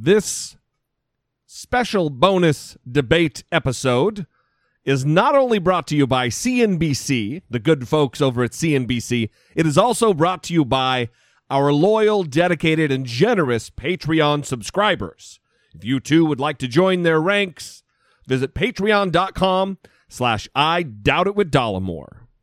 This special bonus debate episode is not only brought to you by CNBC, the good folks over at CNBC, it is also brought to you by our loyal, dedicated, and generous Patreon subscribers. If you too would like to join their ranks, visit patreon.com slash I doubt it with Dollemore.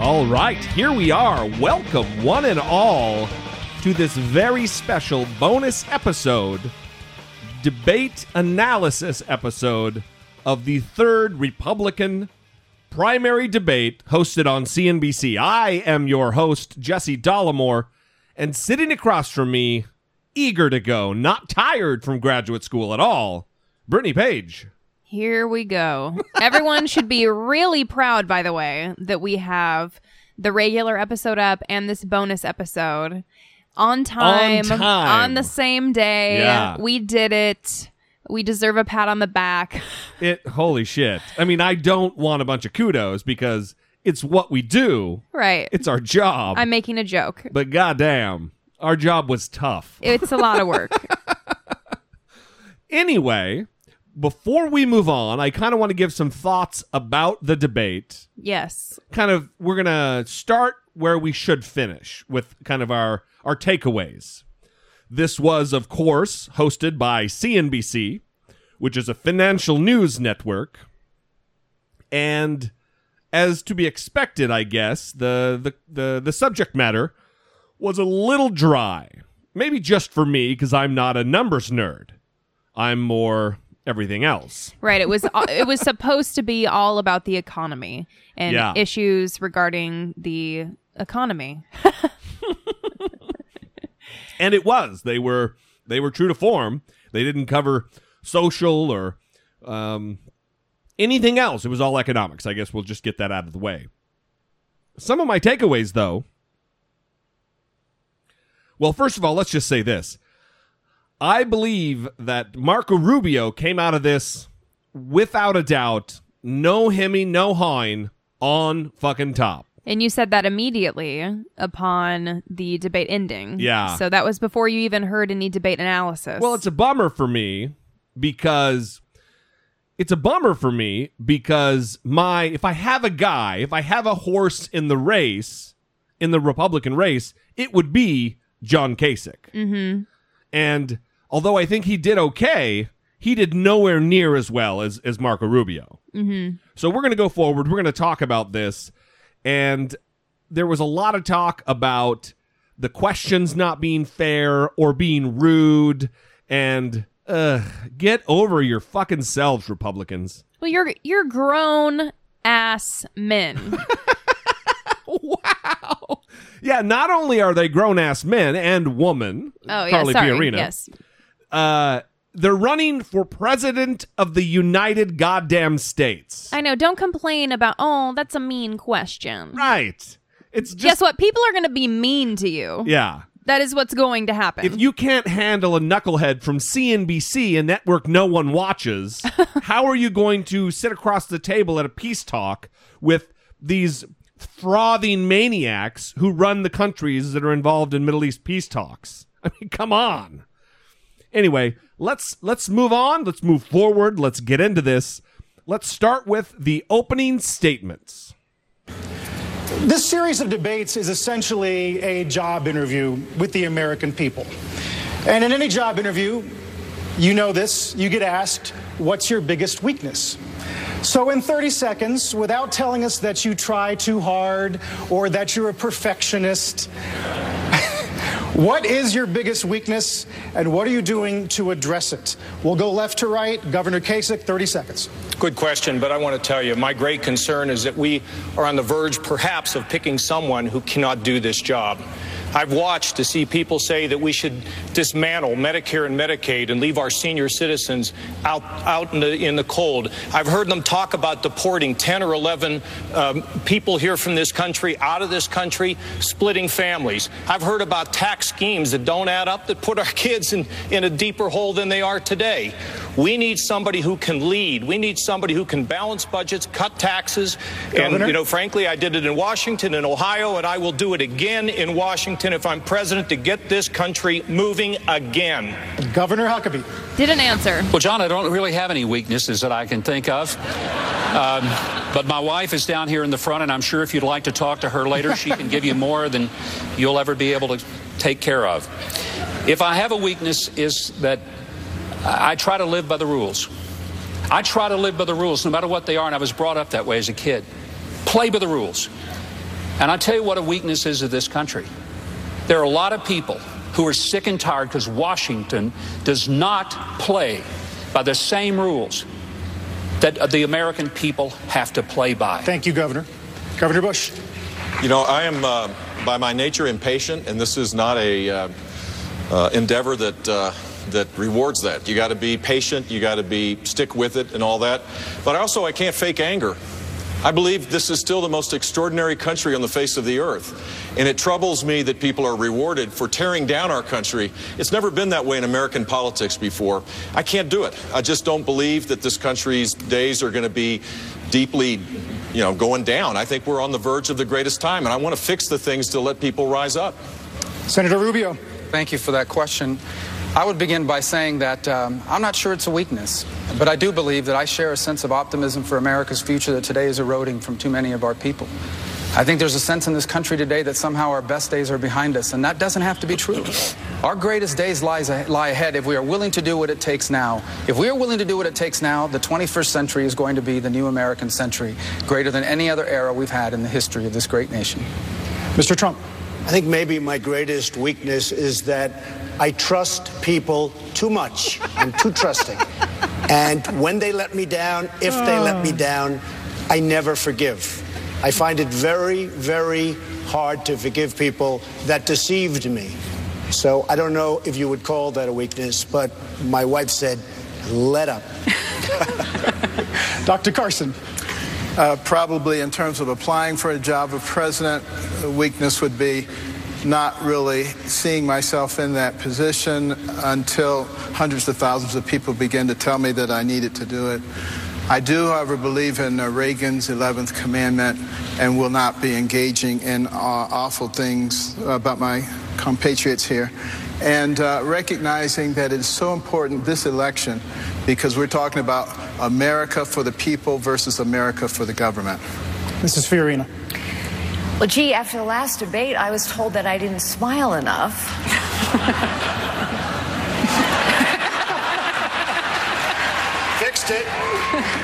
All right, here we are. Welcome, one and all, to this very special bonus episode, debate analysis episode of the third Republican primary debate hosted on CNBC. I am your host, Jesse Dollemore, and sitting across from me, eager to go, not tired from graduate school at all, Brittany Page. Here we go. Everyone should be really proud, by the way, that we have the regular episode up and this bonus episode on time, time. on the same day. Yeah. We did it. We deserve a pat on the back. It holy shit. I mean, I don't want a bunch of kudos because it's what we do. Right. It's our job. I'm making a joke. but goddamn, our job was tough. It's a lot of work. Anyway, before we move on, I kind of want to give some thoughts about the debate. yes. Kind of we're going to start where we should finish with kind of our our takeaways. This was of course hosted by CNBC, which is a financial news network. And as to be expected, I guess, the the the, the subject matter was a little dry. Maybe just for me because I'm not a numbers nerd. I'm more everything else. Right. It was it was supposed to be all about the economy and Yeah. issues regarding the economy. and it was they were they were true to form they didn't cover social or um, anything else it was all economics i guess we'll just get that out of the way some of my takeaways though well first of all let's just say this i believe that marco rubio came out of this without a doubt no hemming no hawing on fucking top And you said that immediately upon the debate ending. Yeah. So that was before you even heard any debate analysis. Well, it's a bummer for me because it's a bummer for me because my if I have a guy, if I have a horse in the race, in the Republican race, it would be John Kasich. Mm-hmm. And although I think he did okay, he did nowhere near as well as as Marco Rubio. Mm-hmm. So we're going to go forward. We're going to talk about this, and there was a lot of talk about the questions not being fair or being rude and uh get over your fucking selves republicans well, you're you're grown ass men. wow yeah not only are they grown-ass men and woman Oh yeah, carly sorry. fiorina Yes. Uh they're running for president of the united goddamn states I know. Don't complain about. Oh, that's a mean question. right it's just Guess what? People are going to be mean to you. yeah That is what's going to happen. if you can't handle a knucklehead from CNBC, a network no one watches, how are you going to sit across the table at a peace talk with these frothing maniacs who run the countries that are involved in Middle East peace talks? I mean, come on. Anyway, let's let's move on. Let's move forward. Let's get into this. Let's start with the opening statements. This series of debates is essentially a job interview with the American people. And in any job interview, you know this, you get asked, What's your biggest weakness? So, in 30 seconds, without telling us that you try too hard or that you're a perfectionist, what is your biggest weakness and what are you doing to address it? We'll go left to right. Governor Kasich, 30 seconds. Good question, but I want to tell you, my great concern is that we are on the verge, perhaps, of picking someone who cannot do this job. I've watched to see people say that we should dismantle Medicare and Medicaid and leave our senior citizens out, out in, the, in the cold. I've heard them talk about deporting 10 or 11 um, people here from this country out of this country, splitting families. I've heard about tax schemes that don't add up that put our kids in, in a deeper hole than they are today. We need somebody who can lead. We need somebody who can balance budgets, cut taxes. Governor? And, you know, frankly, I did it in Washington and Ohio, and I will do it again in Washington if I'm president to get this country moving again. Governor Huckabee. Didn't answer. Well, John, I don't really have any weaknesses that I can think of. Um, but my wife is down here in the front, and I'm sure if you'd like to talk to her later, she can give you more than you'll ever be able to take care of. If I have a weakness, is that I try to live by the rules. I try to live by the rules, no matter what they are, and I was brought up that way as a kid. Play by the rules. And I tell you what a weakness is of this country. There are a lot of people who are sick and tired because Washington does not play by the same rules that uh, the American people have to play by. Thank you, Governor. Governor Bush. You know, I am uh, by my nature impatient, and this is not a uh, uh, endeavor that uh, that rewards that. You got to be patient. You got to be stick with it and all that. But also, I can't fake anger. I believe this is still the most extraordinary country on the face of the earth. And it troubles me that people are rewarded for tearing down our country. It's never been that way in American politics before. I can't do it. I just don't believe that this country's days are going to be deeply, you know, going down. I think we're on the verge of the greatest time, and I want to fix the things to let people rise up. Senator Rubio. Thank you for that question. I would begin by saying that um, I'm not sure it's a weakness, but I do believe that I share a sense of optimism for America's future that today is eroding from too many of our people. I think there's a sense in this country today that somehow our best days are behind us, and that doesn't have to be true. Our greatest days lies, lie ahead if we are willing to do what it takes now. If we are willing to do what it takes now, the 21st century is going to be the new American century, greater than any other era we've had in the history of this great nation. Mr. Trump. I think maybe my greatest weakness is that I trust people too much. I'm too trusting. And when they let me down, if they let me oh. down, I never forgive. I find it very, very hard to forgive people that deceived me. So I don't know if you would call that a weakness, but my wife said, let up. Dr. Carson. Uh, probably in terms of applying for a job of president, weakness would be not really seeing myself in that position until hundreds of thousands of people begin to tell me that I needed to do it. I do, however, believe in uh, Reagan's 11th commandment and will not be engaging in uh, awful things about my compatriots here. And uh, recognizing that it's so important this election because we're talking about America for the people versus America for the government. Mrs. Fiorina. Well, gee, after the last debate, I was told that I didn't smile enough. Fixed it.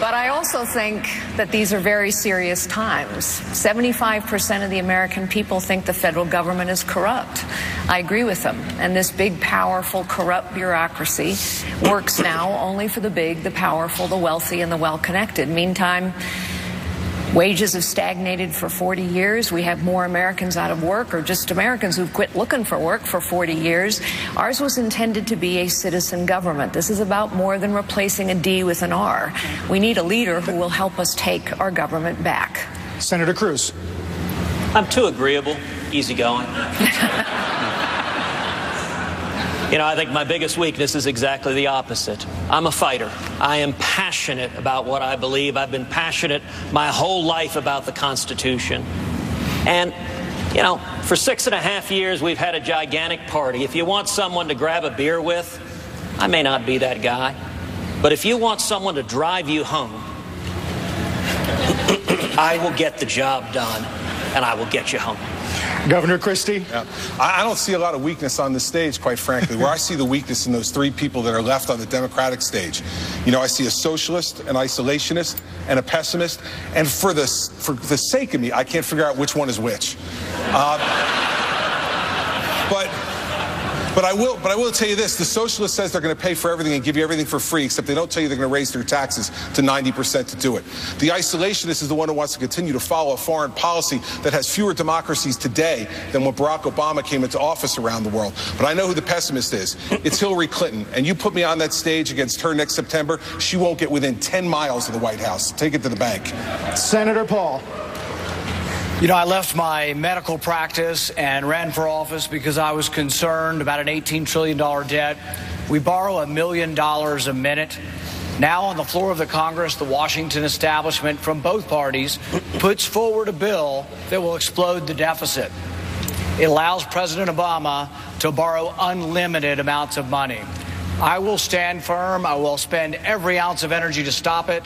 But I also think that these are very serious times. 75% of the American people think the federal government is corrupt. I agree with them. And this big, powerful, corrupt bureaucracy works now only for the big, the powerful, the wealthy, and the well connected. Meantime, Wages have stagnated for 40 years. We have more Americans out of work or just Americans who've quit looking for work for 40 years. Ours was intended to be a citizen government. This is about more than replacing a D with an R. We need a leader who will help us take our government back. Senator Cruz. I'm too agreeable, easygoing. You know, I think my biggest weakness is exactly the opposite. I'm a fighter. I am passionate about what I believe. I've been passionate my whole life about the Constitution. And, you know, for six and a half years, we've had a gigantic party. If you want someone to grab a beer with, I may not be that guy. But if you want someone to drive you home, I will get the job done and I will get you home. Governor Christie. Yeah. I, I don't see a lot of weakness on the stage, quite frankly. Where I see the weakness in those three people that are left on the Democratic stage. You know, I see a socialist, an isolationist, and a pessimist. And for the, for the sake of me, I can't figure out which one is which. Uh, but I will, but I will tell you this: the socialist says they're going to pay for everything and give you everything for free, except they don't tell you they're going to raise their taxes to 90% to do it. The isolationist is the one who wants to continue to follow a foreign policy that has fewer democracies today than when Barack Obama came into office around the world. But I know who the pessimist is. It's Hillary Clinton, and you put me on that stage against her next September, she won't get within 10 miles of the White House. Take it to the bank. Senator Paul. You know, I left my medical practice and ran for office because I was concerned about an $18 trillion debt. We borrow a million dollars a minute. Now, on the floor of the Congress, the Washington establishment from both parties puts forward a bill that will explode the deficit. It allows President Obama to borrow unlimited amounts of money. I will stand firm. I will spend every ounce of energy to stop it.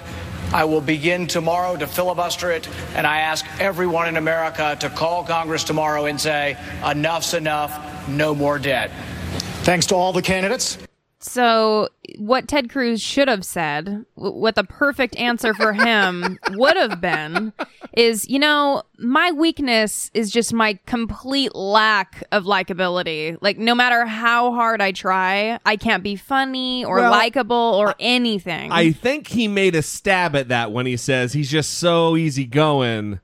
I will begin tomorrow to filibuster it, and I ask everyone in America to call Congress tomorrow and say, enough's enough, no more debt. Thanks to all the candidates. So, what Ted Cruz should have said, w- what the perfect answer for him would have been, is you know, my weakness is just my complete lack of likability. Like, no matter how hard I try, I can't be funny or Well, likable or anything. I think he made a stab at that when he says he's just so easygoing,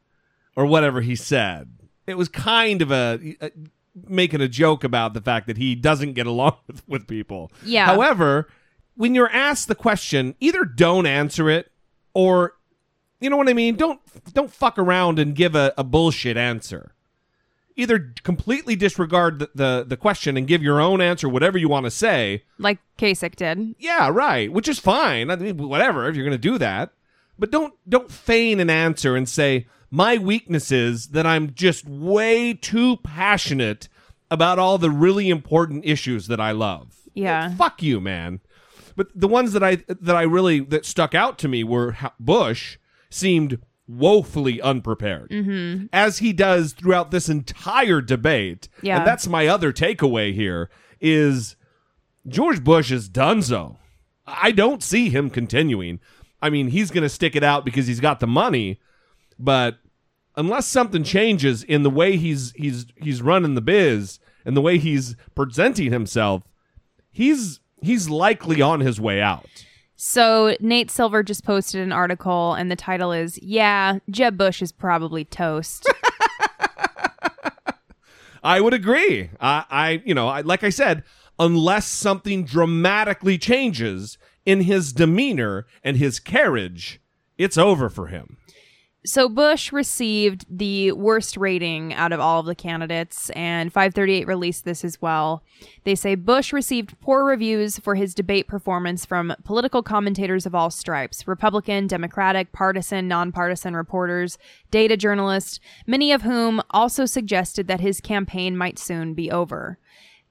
or whatever he said. It was kind of a, a making a joke about the fact that he doesn't get along with, with people. Yeah. However, when you're asked the question, either don't answer it or you know what I mean? Don't don't fuck around and give a, a bullshit answer. Either completely disregard the, the, the question and give your own answer, whatever you want to say, like Kasich did. yeah, right. Which is fine. I mean, whatever if you're going to do that, but don't don't feign an answer and say my weakness is that I'm just way too passionate about all the really important issues that I love. Yeah. Fuck you, man. But the ones that I that I really that stuck out to me were Bush seemed woefully unprepared, Mhm. as he does throughout this entire debate. Yeah. and that's my other takeaway here is George Bush is donezo. I don't see him continuing. I mean, he's going to stick it out because he's got the money, but unless something changes in the way he's he's he's running the biz and the way he's presenting himself, he's he's likely on his way out. So Nate Silver just posted an article, and the title is "Yeah, Jeb Bush is probably toast." I would agree. I, I you know, I, like I said, unless something dramatically changes in his demeanor and his carriage, it's over for him. So Bush received the worst rating out of all of the candidates, and 538 released this as well. They say Bush received poor reviews for his debate performance from political commentators of all stripes Republican, Democratic, partisan, nonpartisan reporters, data journalists, many of whom also suggested that his campaign might soon be over.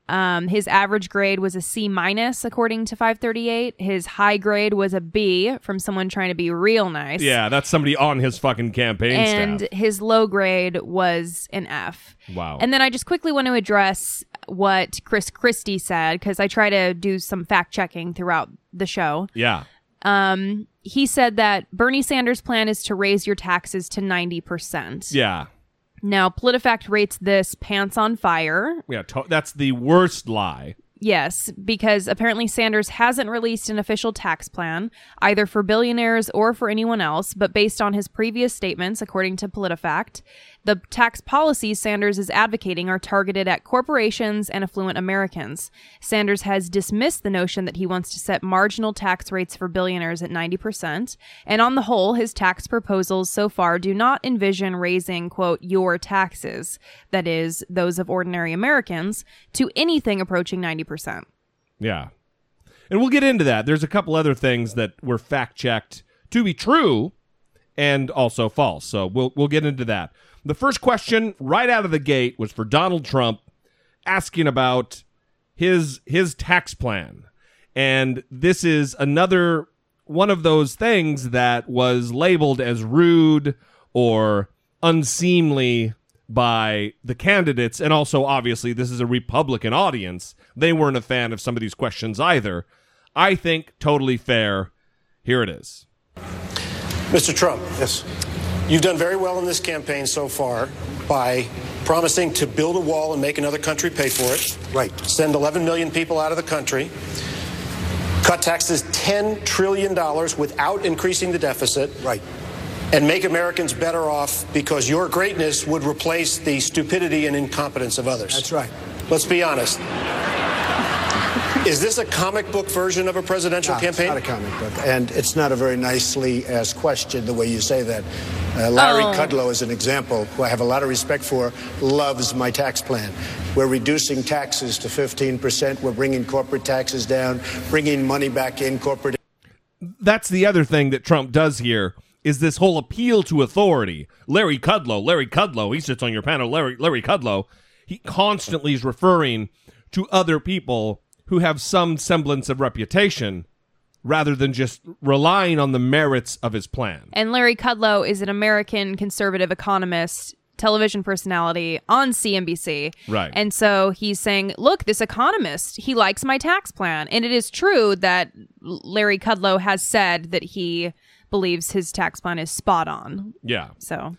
Um, his average grade was a C minus, according to 538. His high grade was a B from someone trying to be real nice. Yeah, that's somebody on his fucking campaign and staff. his low grade was an F. Wow. And then I just quickly want to address what Chris Christie said because I try to do some fact checking throughout the show. yeah. Um, he said that Bernie Sanders' plan is to raise your taxes to 90%. Yeah. Now, PolitiFact rates this pants on fire. Yeah, to- that's the worst lie. Yes, because apparently Sanders hasn't released an official tax plan, either for billionaires or for anyone else, but based on his previous statements, according to PolitiFact, the tax policies Sanders is advocating are targeted at corporations and affluent Americans. Sanders has dismissed the notion that he wants to set marginal tax rates for billionaires at 90%, and on the whole, his tax proposals so far do not envision raising, quote, your taxes, that is, those of ordinary Americans, to anything approaching 90%. Yeah. And we'll get into that. There's a couple other things that were fact checked to be true and also false. So we'll we'll get into that. The first question right out of the gate was for Donald Trump asking about his his tax plan. And this is another one of those things that was labeled as rude or unseemly by the candidates and also obviously this is a republican audience they weren't a fan of some of these questions either i think totally fair here it is Mr. Trump. Yes. You've done very well in this campaign so far by promising to build a wall and make another country pay for it. Right. Send 11 million people out of the country. Cut taxes $10 trillion without increasing the deficit. Right. And make Americans better off because your greatness would replace the stupidity and incompetence of others. That's right. Let's be honest. Is this a comic book version of a presidential No, campaign? It's not a comic book, and it's not a very nicely asked question the way you say that. Uh, Larry Oh. Kudlow, as an example, who I have a lot of respect for, loves my tax plan. We're reducing taxes to 15%. We're bringing corporate taxes down, bringing money back in corporate. that's the other thing that Trump does here is this whole appeal to authority. Larry Kudlow, Larry Kudlow, he sits on your panel. Larry Larry Kudlow, he constantly is referring to other people who have some semblance of reputation rather than just relying on the merits of his plan. And Larry Kudlow is an American conservative economist, television personality on CNBC. Right. And so he's saying, look, this economist, he likes my tax plan. And it is true that Larry Kudlow has said that he believes his tax plan is spot on. Yeah. So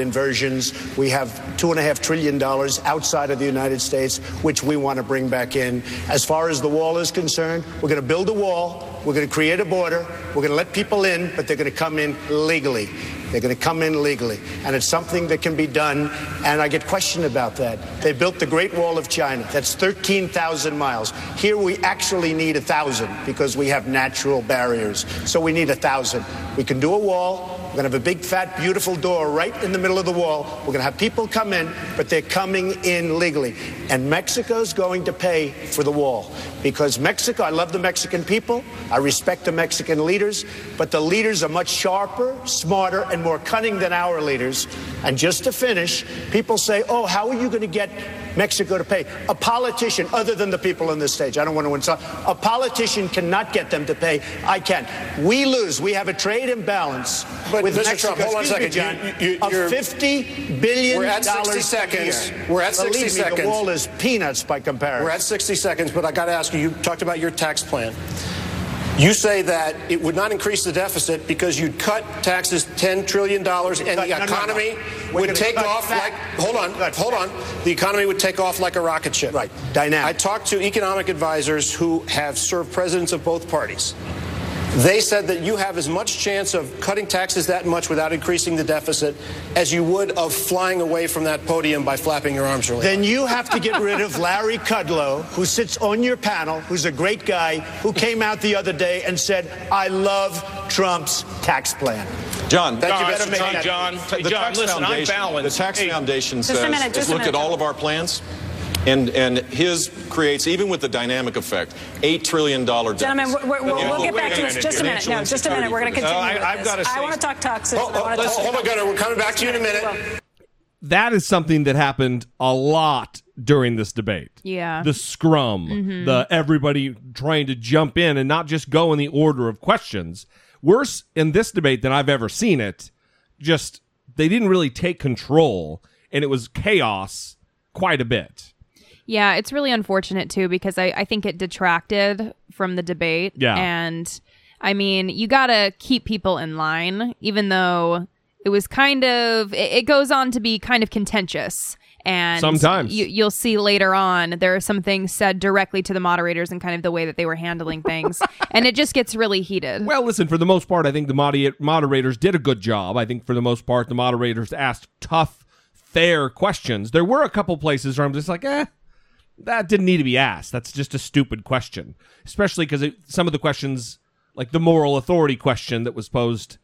inversions. We have two and a half trillion dollars outside of the United States, which we want to bring back in. As far as the wall is concerned, we're going to build a wall. We're going to create a border. We're going to let people in, but they're going to come in legally. They're going to come in legally. And it's something that can be done. And I get questioned about that. They built the Great Wall of China. That's 13,000 miles. Here we actually need a thousand because we have natural barriers. So we need a thousand. We can do a wall. We're going to have a big, fat, beautiful door right in the middle of the wall. We're going to have people come in, but they're coming in legally. And Mexico's going to pay for the wall because Mexico, I love the Mexican people. I respect the Mexican leaders, but the leaders are much sharper, smarter, and more cunning than our leaders. And just to finish, people say, oh, how are you going to get Mexico to pay? A politician, other than the people on this stage, I don't want to insult, a politician cannot get them to pay. I can. We lose. We have a trade imbalance But, with Mr. Mexico. Trump, hold on a me, second. John, You- you- of you're- 50 billion We're at 60 seconds. We're at 60 Believe me, seconds. The wall is peanuts by comparison. We're at 60 seconds, but I got to ask you, you talked about your tax plan. You say that it would not increase the deficit because you'd cut taxes $10 trillion and the no, no, no. economy would take off like, hold on, hold on. The economy would take off like a rocket ship. Right. Dynamic. I talked to economic advisors who have served presidents of both parties. They said that you have as much chance of cutting taxes that much without increasing the deficit as you would of flying away from that podium by flapping your arms really Then hard. you have to get rid of Larry Kudlow, who sits on your panel, who's a great guy, who came out the other day and said, I love Trump's tax plan. John, That you John, better make John, that- John, the John, tax listen, I'm foundation, balanced. The tax Hey, foundation says minute, has just a looked at minute. all of our plans, and and his creates even with the dynamic effect, eight trillion dollar deficit. Gentlemen, we're, we're, we'll, we'll get back to this. Just a minute. No, just a minute. We're going to continue insecurity. Uh, I- I've gotta I want to talk taxes. Oh, and I oh, talk- hold on, Gunnar. We're coming back to you in a minute. that is something that happened a lot during this debate. Yeah. The scrum, Mhm. the everybody trying to jump in and not just go in the order of questions. Worse in this debate than I've ever seen it. Just they didn't really take control and it was chaos quite a bit. Yeah, it's really unfortunate too because I, I think it detracted from the debate. Yeah. And I mean, you got to keep people in line, even though it was kind of, it, it goes on to be kind of contentious. And Sometimes. you, you'll see later on, there are some things said directly to the moderators and kind of the way that they were handling things. and it just gets really heated. Well, listen, for the most part, I think the moderators did a good job. I think for the most part, the moderators asked tough, fair questions. There were a couple places where I'm just like, eh, that didn't need to be asked. That's just a stupid question, especially because some of the questions, like the moral authority question that was posed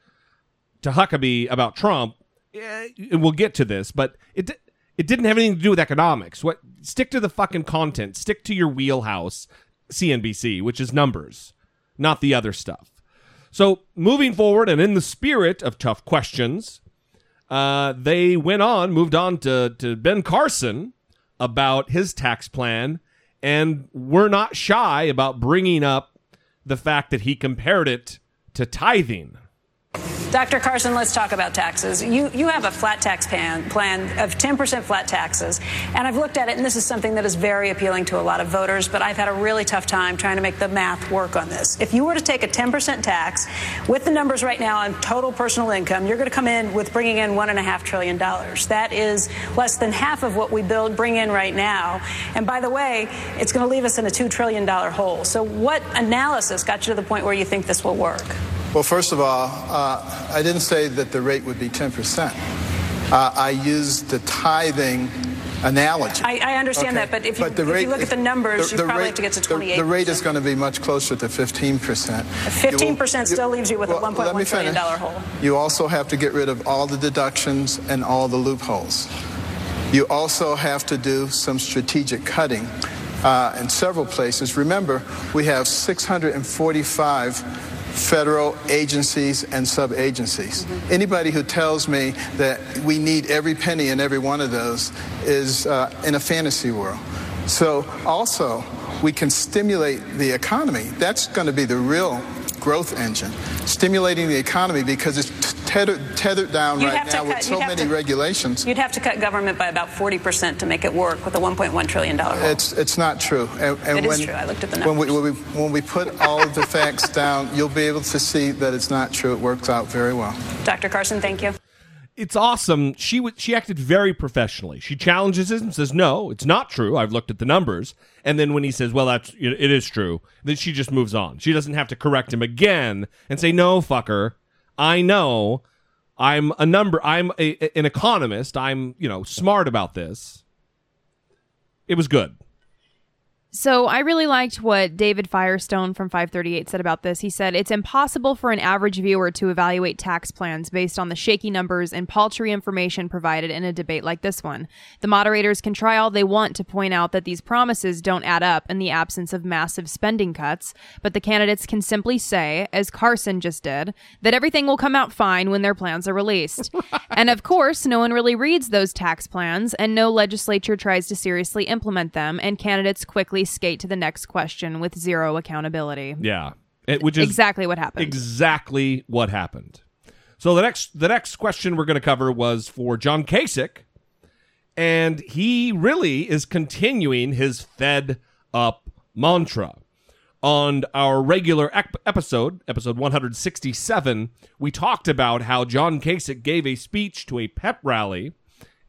to Huckabee about Trump, eh, and we'll get to this, but it it didn't have anything to do with economics. What stick to the fucking content, stick to your wheelhouse, CNBC, which is numbers, not the other stuff. So moving forward, and in the spirit of tough questions, uh, they went on, moved on to to Ben Carson about his tax plan, and were not shy about bringing up the fact that he compared it to tithing. Dr. Carson, let's talk about taxes. You you have a flat tax plan plan of 10% flat taxes, and I've looked at it, and this is something that is very appealing to a lot of voters. But I've had a really tough time trying to make the math work on this. If you were to take a 10% tax with the numbers right now on total personal income, you're going to come in with bringing in one and a half trillion dollars. That is less than half of what we build bring in right now. And by the way, it's going to leave us in a two trillion dollar hole. So what analysis got you to the point where you think this will work? Well, first of all, uh, I didn't say that the rate would be 10%. Uh, I used the tithing analogy. I, I understand Okay, that, but if you, but the if rate- you look at the numbers, the- you probably rate- have to get to 28. The rate is going to be much closer to 15%. 15% still leaves you with a Well, let $1.1 me trillion finish. hole. You also have to get rid of all the deductions and all the loopholes. You also have to do some strategic cutting uh, in several places. Remember, we have 645 federal agencies and sub-agencies. Anybody who tells me that we need every penny in every one of those is uh, in a fantasy world. So also, we can stimulate the economy. That's going to be the real growth engine, stimulating the economy because it's tethered, tethered down You'd right have to now with so many to- regulations. You'd have to cut government by about 40% to make it work with a $1.1 trillion hole. It's it's not true. And, and It is when, true. I looked at the when we, when we when we put all of the facts down, you'll be able to see that it's not true. It works out very well. Dr. Carson, thank you. it's awesome. She w- she acted very professionally. She challenges him and says, "No, it's not true. I've looked at the numbers." And then when he says, "Well, that's it it is true," then she just moves on. She doesn't have to correct him again and say, "No, fucker, I know. I'm a number. I'm a, an economist. I'm you know smart about this." It was good. So I really liked what David Firestone from 538 said about this. He said, It's impossible for an average viewer to evaluate tax plans based on the shaky numbers and paltry information provided in a debate like this one. The moderators can try all they want to point out that these promises don't add up in the absence of massive spending cuts, but the candidates can simply say, as Carson just did, that everything will come out fine when their plans are released. and of course, no one really reads those tax plans, and no legislature tries to seriously implement them, and candidates quickly skate to the next question with zero accountability. Yeah, It- which is Exactly what happened. Exactly what happened. So the next the next question we're going to cover was for John Kasich, and he really is continuing his Fed up mantra. On our regular ep- episode, episode 167, we talked about how John Kasich gave a speech to a pep rally,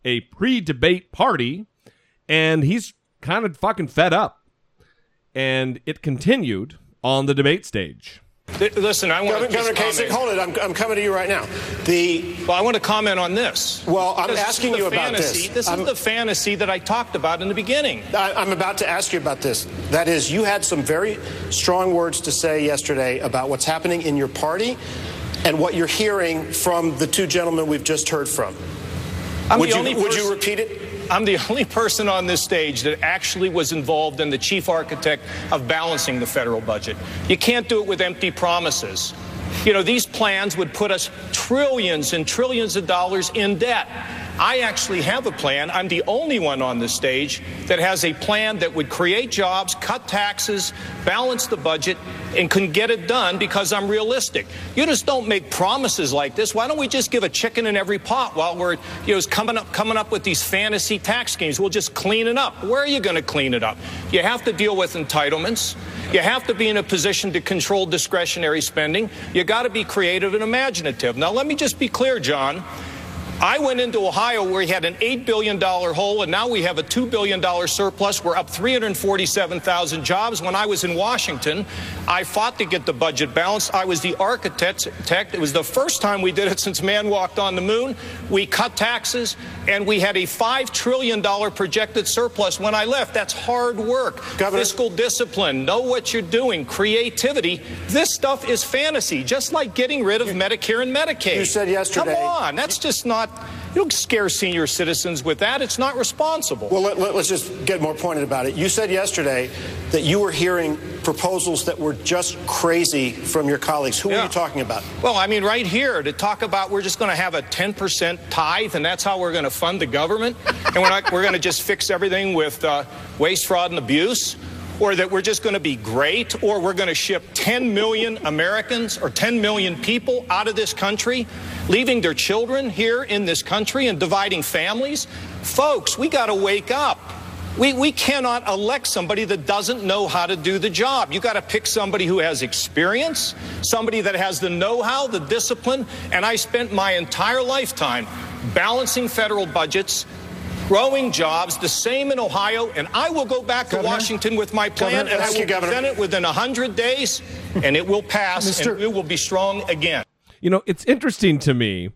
a pre-debate party, and he's kind of fucking fed up. And it continued on the debate stage. Th- Listen, I want Governor, to Governor Kasich, hold it. I'm, I'm coming to you right now. The well, I want to comment on this. Well, I'm This is asking the you about fantasy. this. This I'm- is the fantasy that I talked about in the beginning. I, I'm about to ask you about this. That is, you had some very strong words to say yesterday about what's happening in your party and what you're hearing from the two gentlemen we've just heard from. I'm would the you, only would you repeat it? I'm the only person on this stage that actually was involved in the chief architect of balancing the federal budget. You can't do it with empty promises. You know, these plans would put us trillions and trillions of dollars in debt. I actually have a plan. I'm the only one on this stage that has a plan that would create jobs, cut taxes, balance the budget, and can get it done because I'm realistic. You just don't make promises like this. Why don't we just give a chicken in every pot while we're you know coming up coming up with these fantasy tax schemes? We'll just clean it up. Where are you going to clean it up? You have to deal with entitlements. You have to be in a position to control discretionary spending. You got to be creative and imaginative. Now, let me just be clear, John. I went into Ohio where we had an $8 billion hole, and now we have a $2 billion surplus. We're up 347,000 jobs. When I was in Washington, I fought to get the budget balanced. I was the architect. It was the first time we did it since man walked on the moon. We cut taxes, and we had a $5 trillion projected surplus when I left. That's hard work. Fiscal discipline, know what you're doing, creativity. This stuff is fantasy, just like getting rid of Medicare and Medicaid. You said yesterday- Come on, that's just not. You don't scare senior citizens with that. It's not responsible. Well, let, us just get more pointed about it. You said yesterday that you were hearing proposals that were just crazy from your colleagues. Who are you talking about? Well, I mean, right here to talk about we're just going to have a 10% tithe, and that's how we're going to fund the government, and we're not we're going to just fix everything with uh, waste, fraud, and abuse. Or that we're just going to be great, or we're going to ship 10 million Americans or 10 million people out of this country, leaving their children here in this country and dividing families. Folks, we got to wake up. We, we cannot elect somebody that doesn't know how to do the job. You got to pick somebody who has experience, somebody that has the know how, the discipline. And I spent my entire lifetime balancing federal budgets, growing jobs, the same in Ohio. And I will go back to Washington with my plan Governor, and I will you, Governor. it within 100 days, and it will pass, and we will be strong again. You know, it's interesting to me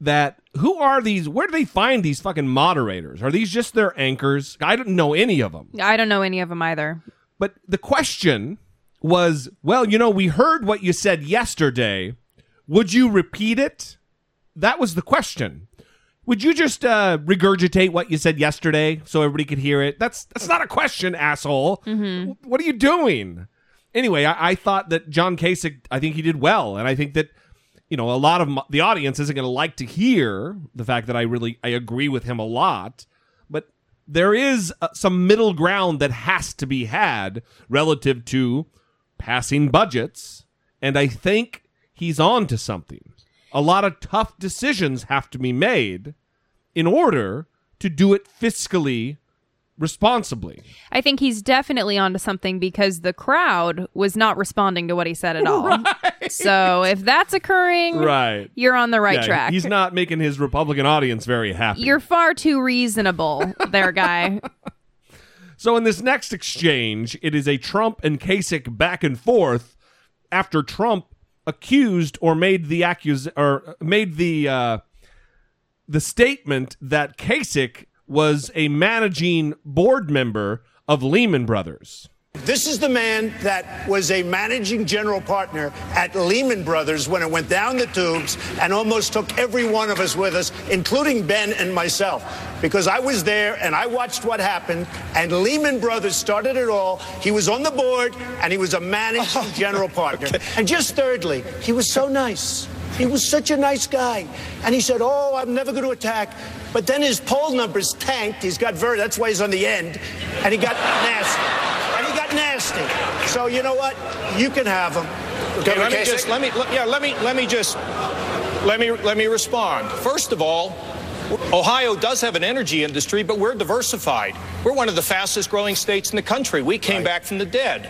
that who are these? Where do they find these fucking moderators? Are these just their anchors? I don't know any of them. I don't know any of them either. But the question was, well, you know, we heard what you said yesterday. Would you repeat it? That was the question. Would you just uh, regurgitate what you said yesterday so everybody could hear it? That's that's not a question, asshole. Mm-hmm. What are you doing? Anyway, I, I thought that John Kasich, I think he did well, and I think that you know a lot of m- the audience isn't going to like to hear the fact that I really I agree with him a lot, but there is uh, some middle ground that has to be had relative to passing budgets, and I think he's on to something. A lot of tough decisions have to be made in order to do it fiscally responsibly. I think he's definitely onto something because the crowd was not responding to what he said at all. So if that's occurring, Right. you're on the right Yeah, track. He's not making his Republican audience very happy. You're far too reasonable, there, guy. So in this next exchange, it is a Trump and Kasich back and forth after Trump accused or made the accus or made the uh, the statement that Kasich was a managing board member of Lehman Brothers. This is the man that was a managing general partner at Lehman Brothers when it went down the tubes and almost took every one of us with us, including Ben and myself, because I was there and I watched what happened. And Lehman Brothers started it all. He was on the board and he was a managing general partner. And just thirdly, he was so nice. He was such a nice guy. And he said, Oh, I'm never going to attack. But then his poll numbers tanked. He's got very, that's why he's on the end. And he got nasty. And he got nasty. So you know what? You can have them. Okay, let me just let me yeah let me let me just let me let me respond. First of all, Ohio does have an energy industry, but we're diversified. We're one of the fastest growing states in the country. We came back from the dead.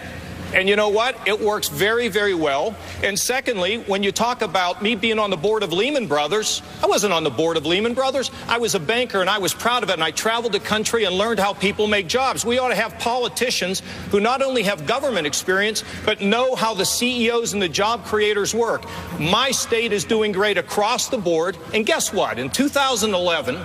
And you know what? It works very, very well. And secondly, when you talk about me being on the board of Lehman Brothers, I wasn't on the board of Lehman Brothers. I was a banker and I was proud of it. And I traveled the country and learned how people make jobs. We ought to have politicians who not only have government experience, but know how the CEOs and the job creators work. My state is doing great across the board. And guess what? In 2011,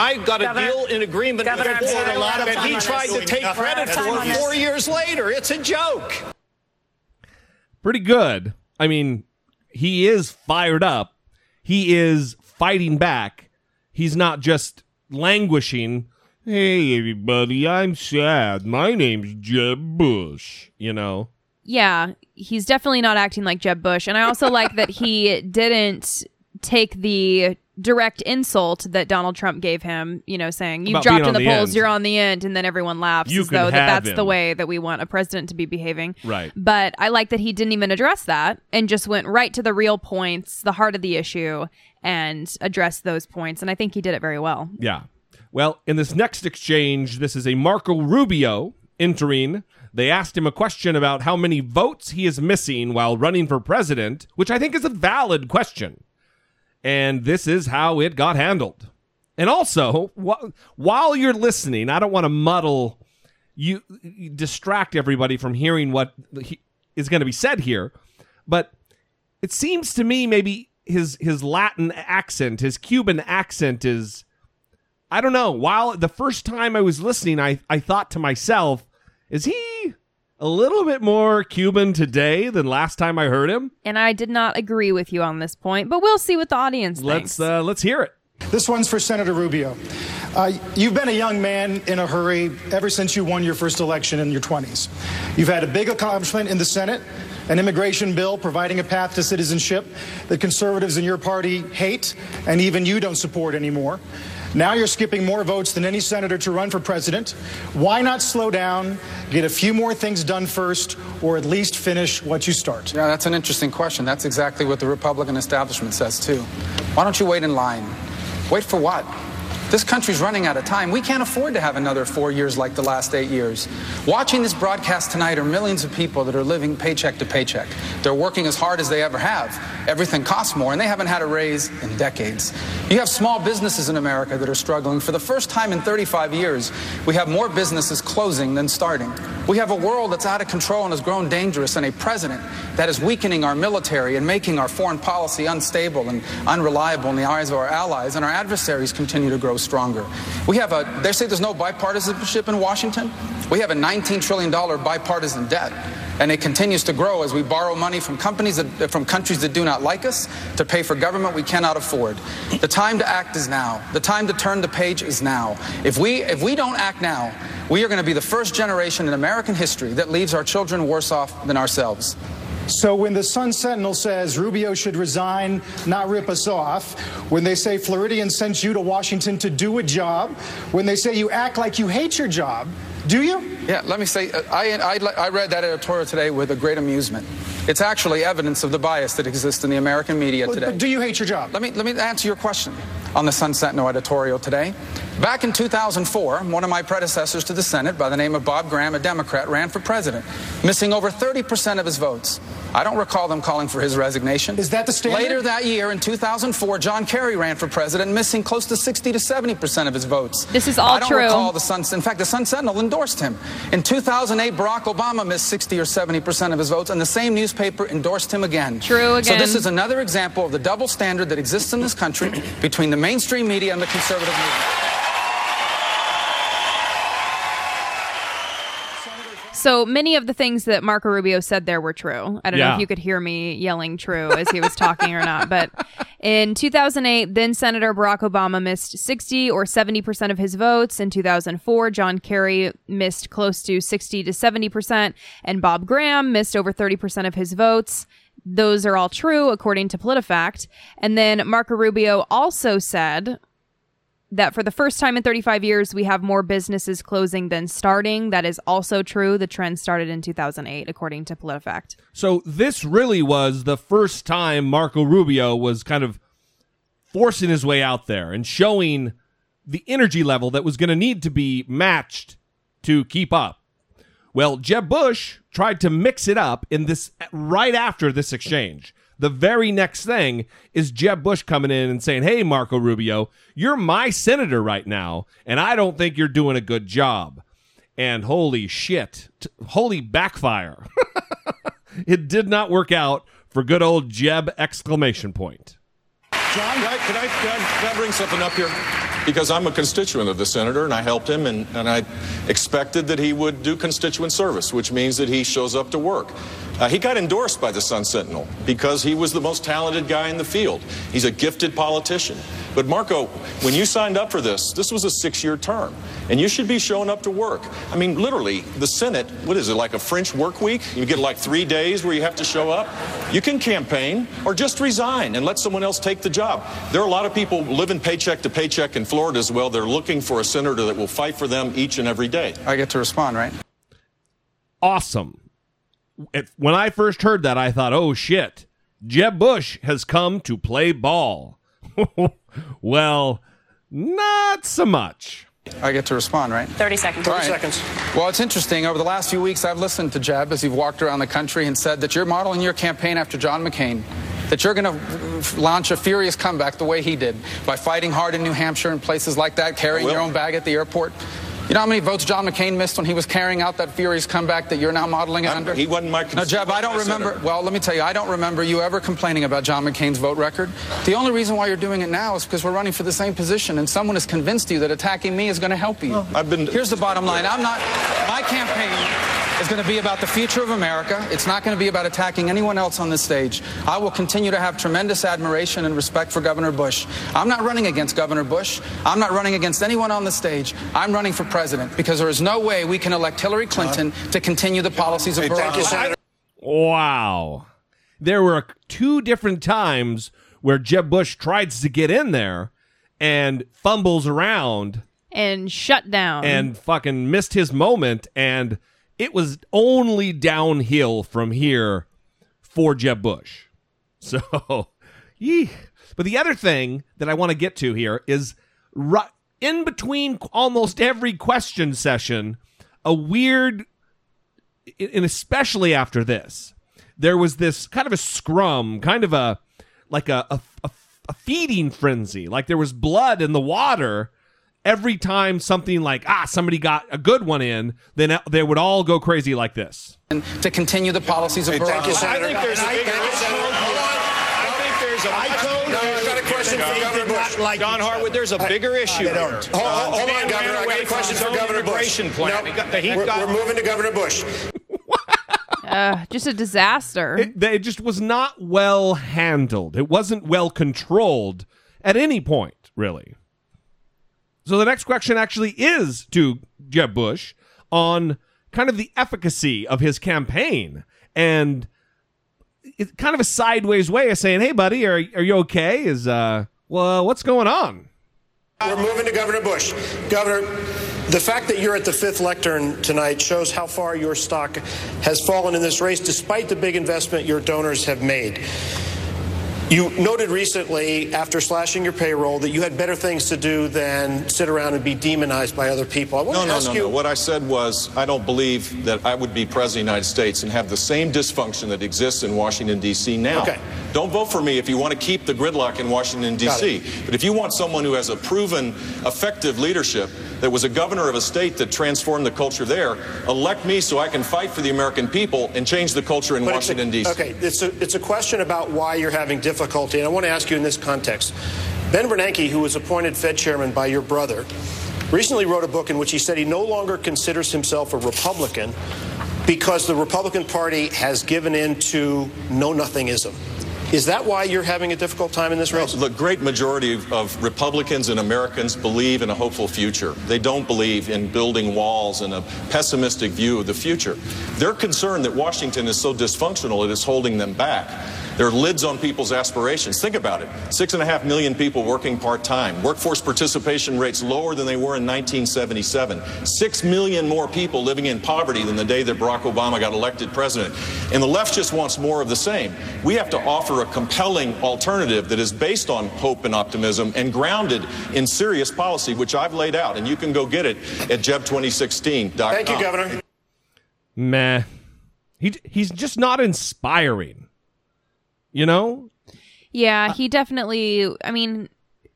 I got a deal in agreement Governor, with I'm Ford sorry, we're out of that time he tried to take credit out of time for on this. four years later. It's a joke. Pretty good. I mean, he is fired up. He is fighting back. He's not just languishing. Hey, everybody, I'm sad. My name's Jeb Bush. You know? Yeah, he's definitely not acting like Jeb Bush. And I also like that he didn't take the direct insult that Donald Trump gave him, you know, saying, You About dropped in the the polls, end. you're on the end, and then everyone laughs You as though that that's the way that we want a president to be behaving. Right. But I like that he didn't even address that and just went right to the real points, the heart of the issue, and addressed those points. And I think he did it very well. Yeah. Well, in this next exchange, this is a Marco Rubio entering. They asked him a question about how many votes he is missing while running for president, which I think is a valid question. And this is how it got handled. And also, wh- while you're listening, I don't want to muddle you distract everybody from hearing what he, is going to be said here, but it seems to me maybe his his Latin accent, his Cuban accent is I don't know. While the first time I was listening, I, I thought to myself, is he a little bit more Cuban today than last time I heard him? And I did not agree with you on this point, but we'll see what the audience Let's thinks. uh, let's hear it. This one's for Senator Rubio. Uh, you've been a young man in a hurry ever since you won your first election in your 20s. You've had a big accomplishment in the Senate, an immigration bill providing a path to citizenship that conservatives in your party hate and even you don't support anymore. Now you're skipping more votes than any senator to run for president. Why not slow down, get a few more things done first, or at least finish what you start? Yeah, that's an interesting question. That's exactly what the Republican establishment says, too. Why don't you wait in line? Wait for what? This country's running out of time. We can't afford to have another four years like the last eight years. Watching this broadcast tonight are millions of people that are living paycheck to paycheck. They're working as hard as they ever have. Everything costs more, and they haven't had a raise in decades. You have small businesses in America that are struggling. For the first time in 35 years, we have more businesses closing than starting. We have a world that's out of control and has grown dangerous, and a president that is weakening our military and making our foreign policy unstable and unreliable in the eyes of our allies, and our adversaries continue to grow stronger. We have a, they say there's no bipartisanship in Washington. We have a $19 trillion bipartisan debt. And it continues to grow as we borrow money from companies that, uh, from countries that do not like us to pay for government we cannot afford. The time to act is now. The time to turn the page is now. If we if we don't act now, we are going to be the first generation in American history that leaves our children worse off than ourselves. So when the Sun Sentinel says Rubio should resign, not rip us off, when they say Floridian sent you to Washington to do a job, when they say you act like you hate your job, do you? Yeah, let me say, uh, I, I, I read that editorial today with a great amusement. It's actually evidence of the bias that exists in the American media But- today. but do you hate your job? Let me, let me answer your question on the Sun Sentinel editorial today. Back in 2004, one of my predecessors to the Senate, by the name of Bob Graham, a Democrat, ran for president, missing over 30% of his votes. I don't recall them calling for his resignation. Is that the standard? Later that year, in 2004, John Kerry ran for president, missing close to 60 to 70% of his votes. This is all true. I don't true. recall the Sun. In fact, the Sun Sentinel endorsed him. In 2008, Barack Obama missed 60 or 70% of his votes, and the same newspaper endorsed him again. True again. So this is another example of the double standard that exists in this country between the mainstream media and the conservative movement. So many of the things that Marco Rubio said there were true. I don't know if you could hear me yelling true as he was talking or not. But in 2008, then Senator Barack Obama missed 60 or 70% of his votes. In 2004, John Kerry missed close to 60 to 70%, and Bob Graham missed over 30% of his votes. Those are all true, according to PolitiFact. And then Marco Rubio also said that for the first time in 35 years, we have more businesses closing than starting. That is also true. The trend started in 2008, according to PolitiFact. So this really was the first time Marco Rubio was kind of forcing his way out there and showing the energy level that was going to need to be matched to keep up. Well, Jeb Bush tried to mix it up in this right after this exchange. The very next thing is Jeb Bush coming in and saying, "Hey Marco Rubio, you're my senator right now, and I don't think you're doing a good job." And holy shit, t- holy backfire. it did not work out for good old Jeb exclamation point. John, can I, can, I, can, I, can I bring something up here? Because I'm a constituent of the senator, and I helped him, and, and I expected that he would do constituent service, which means that he shows up to work. Uh, he got endorsed by the Sun Sentinel because he was the most talented guy in the field. He's a gifted politician. But Marco, when you signed up for this, this was a six-year term, and you should be showing up to work. I mean, literally, the Senate, what is it, like a French work week? You get like three days where you have to show up? You can campaign or just resign and let someone else take the job. There are a lot of people living paycheck to paycheck in Florida as well. They're looking for a senator that will fight for them each and every day. I get to respond, right? Awesome. It- when I first heard that, I thought, oh shit, Jeb Bush has come to play ball. well, not so much. I get to respond, right? 30 seconds. All right. Well, it's interesting. Over the last few weeks, I've listened to Jeb as you've walked around the country and said that you're modeling your campaign after John McCain, that you're going to launch a furious comeback the way he did by fighting hard in New Hampshire and places like that, carrying your own bag at the airport. You know how many votes John McCain missed when he was carrying out that furious comeback that you're now modeling it under? He wasn't my No, Jeb, I don't remember. senator. Well, let me tell you, I don't remember you ever complaining about John McCain's vote record. The only reason why you're doing it now is because we're running for the same position, and someone has convinced you that attacking me is going to help you. I've been. Here's the bottom line. I'm not. My campaign is going to be about the future of America. It's not going to be about attacking anyone else on this stage. I will continue to have tremendous admiration and respect for Governor Bush. I'm not running against Governor Bush. I'm not running against anyone on the stage. I'm running for president because there is no way we can elect Hillary Clinton to continue the policies of Barack Obama. Wow. There were two different times where Jeb Bush tries to get in there, and fumbles around And shut down. and fucking missed his moment and it was only downhill from here for Jeb Bush. So, yee. But the other thing that I want to get to here is ru- in between almost every question session, a weird, and especially after this, there was this kind of a scrum, kind of a like a a, a, a feeding frenzy. Like there was blood in the water every time something like ah somebody got a good one in, then they would all go crazy like this. And to continue the policies of Hey, Barack thank you, Senator. I think there's a And I- bigger I- issue. hold on. I think there's a. I told you. I've got a question for Governor Bush. John Harwood, there's a bigger issue I don't. Hold, hold, hold on, Governor. I got away a question for Governor Bush. plan. No, He got- he we're, got- we're moving to Governor Bush. uh, just a disaster. It, it just was not well handled. It wasn't well controlled at any point, really. So the next question actually is to Jeb Bush on kind of the efficacy of his campaign and it's kind of a sideways way of saying, "Hey, buddy, are are you okay? Is uh, well, what's going on?" We're moving to Governor Bush. Governor, the fact that you're at the fifth lectern tonight shows how far your stock has fallen in this race, despite the big investment your donors have made. You noted recently, after slashing your payroll, that you had better things to do than sit around and be demonized by other people. I want No, to no, ask no, you. no. What I said was I don't believe that I would be president of the United States and have the same dysfunction that exists in Washington, D.C. now. Okay. Don't vote for me if you want to keep the gridlock in Washington, D.C. But if you want someone who has a proven, effective leadership, that was a governor of a state that transformed the culture there, elect me so I can fight for the American people and change the culture in But Washington, D.C. Okay, it's a, it's a question about why you're having difficulty, and I want to ask you in this context. Ben Bernanke, who was appointed Fed chairman by your brother, recently wrote a book in which he said he no longer considers himself a Republican because the Republican Party has given in to know nothingism. Is that why you're having a difficult time in this race? The great majority of, of Republicans and Americans believe in a hopeful future. They don't believe in building walls and a pessimistic view of the future. They're concerned that Washington is so dysfunctional it is holding them back. There are lids on people's aspirations. Think about it. Six and a half million people working part time. Workforce participation rates lower than they were in 1977. Six million more people living in poverty than the day that Barack Obama got elected president. And the left just wants more of the same. We have to offer a compelling alternative that is based on hope and optimism and grounded in serious policy, which I've laid out. And you can go get it at jeb2016.com. Thank you, Governor. Meh. He he's just not inspiring. You know? Yeah, uh, he definitely. I mean,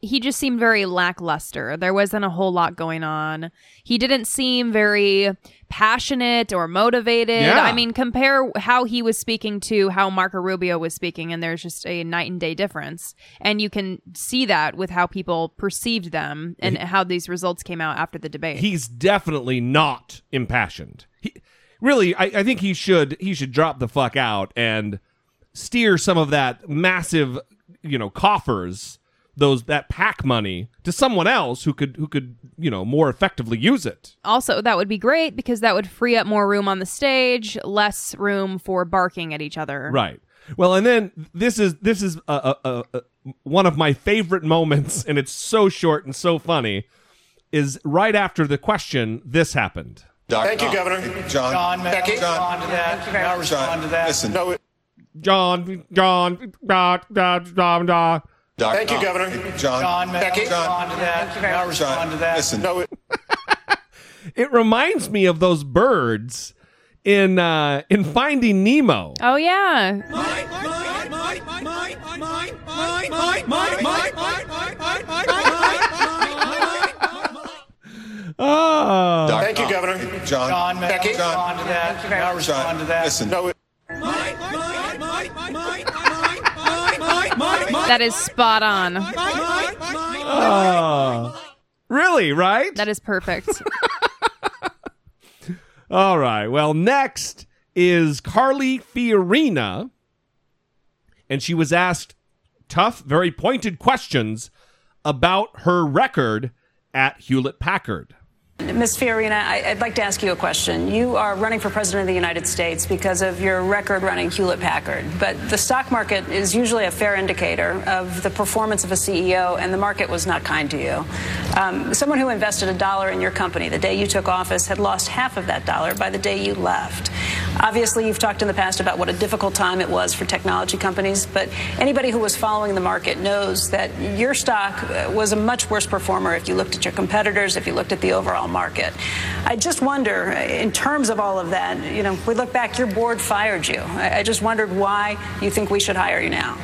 he just seemed very lackluster. There wasn't a whole lot going on. He didn't seem very passionate or motivated. Yeah. I mean, compare how he was speaking to how Marco Rubio was speaking, and there's just a night and day difference. And you can see that with how people perceived them and how these results came out after the debate. He's definitely not impassioned. He really I, I think he should he should drop the fuck out and steer some of that massive, you know, coffers, those that pack money to someone else who could who could, you know, more effectively use it. also, that would be great because that would free up more room on the stage, less room for barking at each other. Right. Well, and then this is this is a, a, a, a, one of my favorite moments, and it's so short and so funny. Is right after the question, this happened. Thank you, Governor. John. John, may I Becky? respond to that? May I respond to that? Listen. No, John, John, da, da, da, da. thank you, Governor. John. John, Becky? respond to that? May I respond John. to that? Listen. No, It reminds me of those birds in uh, in Finding Nemo. Oh yeah. Oh, thank you, Governor. John. John, may I Becky? respond to that? May I respond John. to that? Listen. No, That is spot on. Oh. really? Right? That is perfect. All right. Well, next is Carly Fiorina, and she was asked tough, very pointed questions about her record at Hewlett Packard. Ms. Fiorina, I, I'd like to ask you a question. You are running for president of the United States because of your record running Hewlett Packard, but the stock market is usually a fair indicator of the performance of a CEO, and the market was not kind to you. Um, someone who invested a dollar in your company the day you took office had lost half of that dollar by the day you left. Obviously, you've talked in the past about what a difficult time it was for technology companies, but anybody who was following the market knows that your stock uh, was a much worse performer if you looked at your competitors, if you looked at the overall market. I just wonder, in terms of all of that, you know, we look back, your board fired you. I, just wondered why you think we should hire you now.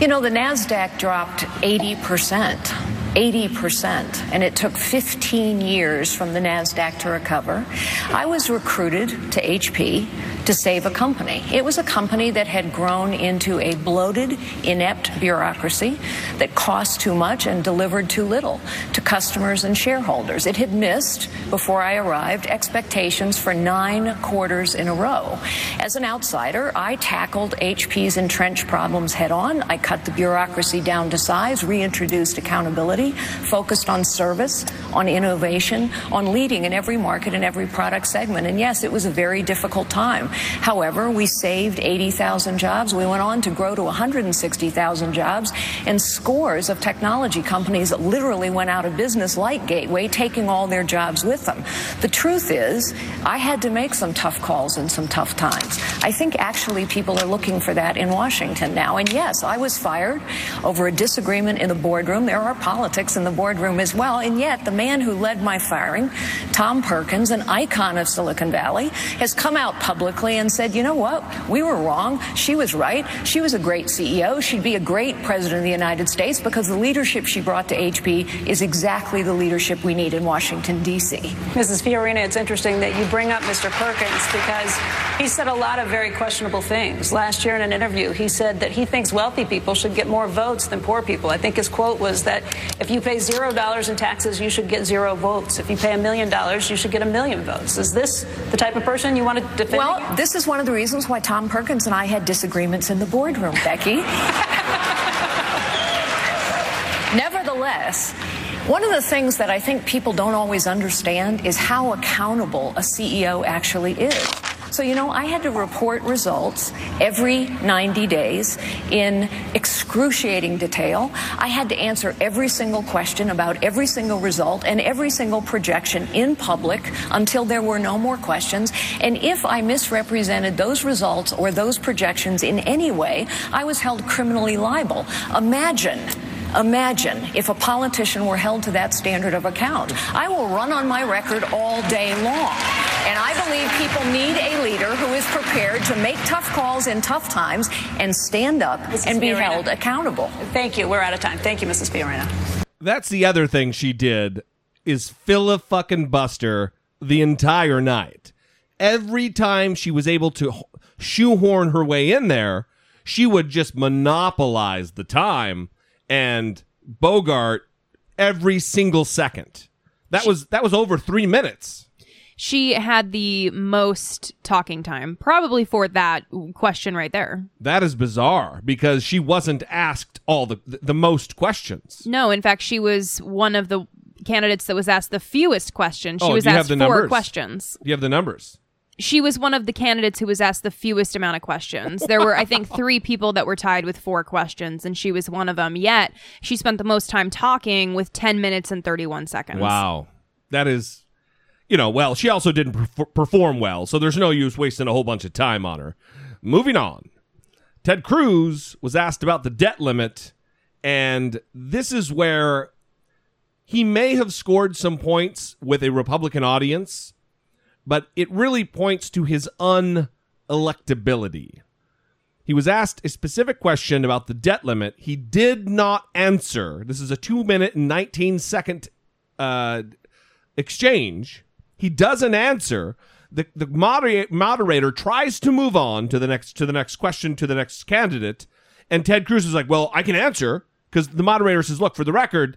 You know, the NASDAQ dropped 80%. 80%, and it took 15 years from the NASDAQ to recover. I was recruited to HP to save a company. It was a company that had grown into a bloated, inept bureaucracy that cost too much and delivered too little to customers and shareholders. It had missed, before I arrived, expectations for nine quarters in a row. As an outsider, I tackled HP's entrenched problems head on. I cut the bureaucracy down to size, reintroduced accountability, focused on service, on innovation, on leading in every market and every product segment. And yes, it was a very difficult time. However, we saved 80,000 jobs. We went on to grow to 160,000 jobs, and scores of technology companies literally went out of business, like Gateway, taking all their jobs with them. The truth is, I had to make some tough calls in some tough times. I think actually people are looking for that in Washington now. And yes, I was fired over a disagreement in the boardroom. There are politics in the boardroom as well. And yet, the man who led my firing, Tom Perkins, an icon of Silicon Valley, has come out publicly and said, you know what? We were wrong. She was right. She was a great CEO. She'd be a great president of the United States because the leadership she brought to HP is exactly the leadership we need in Washington, D.C. Mrs. Fiorina, it's interesting that you bring up Mr. Perkins because he said a lot of very questionable things. Last year in an interview, he said that he thinks wealthy people should get more votes than poor people. I think his quote was that if you pay zero dollars in taxes, you should get zero votes. If you pay a million dollars, you should get a million votes. Is this the type of person you want to defend? Well, this is one of the reasons why Tom Perkins and I had disagreements in the boardroom, Becky. Nevertheless, one of the things that I think people don't always understand is how accountable a CEO actually is. So, you know, I had to report results every 90 days in excruciating detail. I had to answer every single question about every single result and every single projection in public until there were no more questions. And if I misrepresented those results or those projections in any way, I was held criminally liable. Imagine Imagine if a politician were held to that standard of account. I will run on my record all day long. And I believe people need a leader who is prepared to make tough calls in tough times and stand up Mrs. and be Fiorina. held accountable. Thank you. We're out of time. Thank you, Mrs. Fiorina. That's the other thing she did is fill a fucking buster the entire night. Every time she was able to shoehorn her way in there, she would just monopolize the time and Bogart every single second. That was that was over 3 minutes. She had the most talking time, probably for that question right there. That is bizarre because she wasn't asked all the the most questions. No, in fact, she was one of the candidates that was asked the fewest questions. She Oh, was do you have asked the four numbers? questions. You have the numbers. She was one of the candidates who was asked the fewest amount of questions. There were, I think, three people that were tied with four questions, and she was one of them. Yet she spent the most time talking with 10 minutes and 31 seconds. Wow. That is, you know, well, she also didn't perf- perform well, so there's no use wasting a whole bunch of time on her. Moving on. Ted Cruz was asked about the debt limit, and this is where he may have scored some points with a Republican audience, but it really points to his unelectability. He was asked a specific question about the debt limit. He did not answer. This is a two minute and 19 second uh, exchange. He doesn't answer. The, the modera- moderator tries to move on to the next to the next question to the next candidate, and Ted Cruz is like, "Well, I can answer," because the moderator says, "Look, for the record,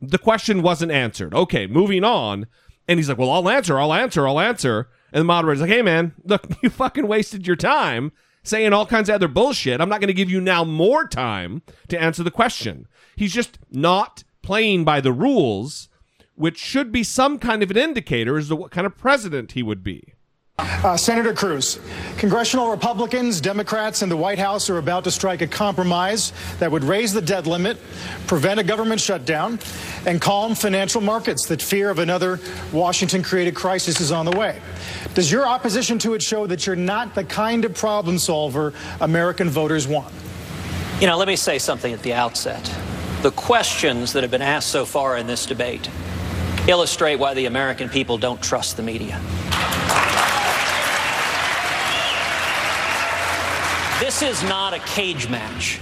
the question wasn't answered." Okay, moving on, and he's like, "Well, I'll answer, I'll answer, I'll answer," and the moderator's like, "Hey, man, look, you fucking wasted your time saying all kinds of other bullshit. I'm not going to give you now more time to answer the question." He's just not playing by the rules which should be some kind of an indicator as to what kind of president he would be. Uh, Senator Cruz, congressional Republicans, Democrats, and the White House are about to strike a compromise that would raise the debt limit, prevent a government shutdown, and calm financial markets that fear of another Washington created crisis is on the way. Does your opposition to it show that you're not the kind of problem solver American voters want? You know, let me say something at the outset. The questions that have been asked so far in this debate illustrate why the American people don't trust the media. This is not a cage match.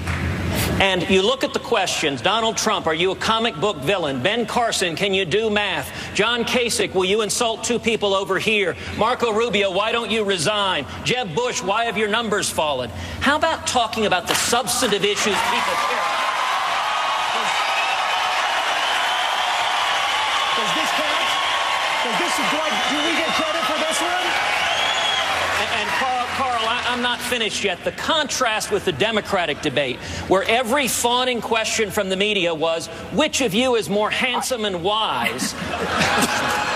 And you look at the questions Donald Trump, are you a comic book villain? Ben Carson, can you do math? John Kasich, will you insult two people over here? Marco Rubio, why don't you resign? Jeb Bush, why have your numbers fallen? How about talking about the substantive issues people care about? Does this count? Does this, do, do we get credit for this one? And, and Carl, Carl I, I'm not finished yet. The contrast with the Democratic debate, where every fawning question from the media was, which of you is more handsome and wise?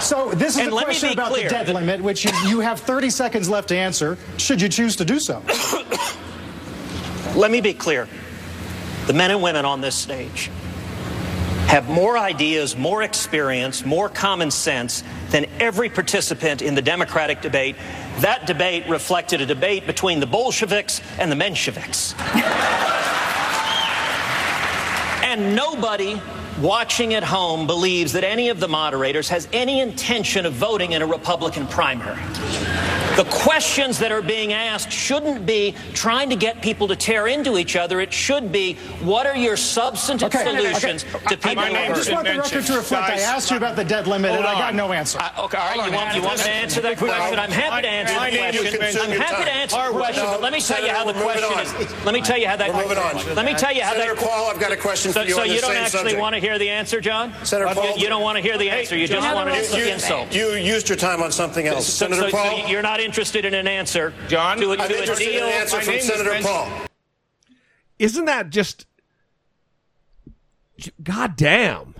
So this is And a question about clear. the debt limit, which you, you have 30 seconds left to answer, should you choose to do so. Let me be clear. The men and women on this stage have more ideas, more experience, more common sense than every participant in the Democratic debate. That debate reflected a debate between the Bolsheviks and the Mensheviks. and nobody watching at home believes that any of the moderators has any intention of voting in a Republican primary. The questions that are being asked shouldn't be trying to get people to tear into each other. It should be, what are your substantive Okay, solutions okay. to people? I, I just want the record to reflect I asked you about the debt limit and I got no answer. okay, all right, you want, you want me to answer that question? I'm happy to answer My the name you question. I'm happy to answer the question, but let me tell you how the Senator, we're moving question is. Let me tell you how that. We're moving on. Let me tell you how that. Senator that. Paul, I've got a question for you So you don't actually want to hear the answer, John? Senator You- Paul- you, don't want to hear the answer. You just want to you, insult. you used your time on something else. So, Senator so- so Paul, you're not interested in an answer, John? To, a- to I'm a interested in an answer My from name is Senator Ben- Paul. Isn't that just God damn?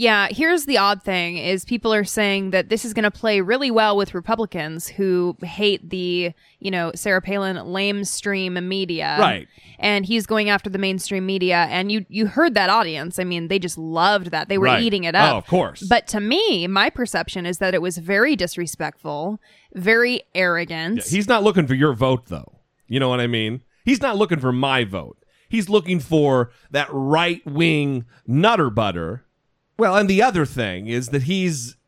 Yeah, here's the odd thing is people are saying that this is going to play really well with Republicans who hate the, you know, Sarah Palin lamestream media. Right. And he's going after the mainstream media and you you heard that audience. I mean, they just loved that. They were Right. eating it up. Oh, of course. But to me, my perception is that it was very disrespectful, very arrogant. Yeah, he's not looking for your vote, though. You know what I mean? He's not looking for my vote. He's looking for that right wing nutter butter. Well, and the other thing is that he's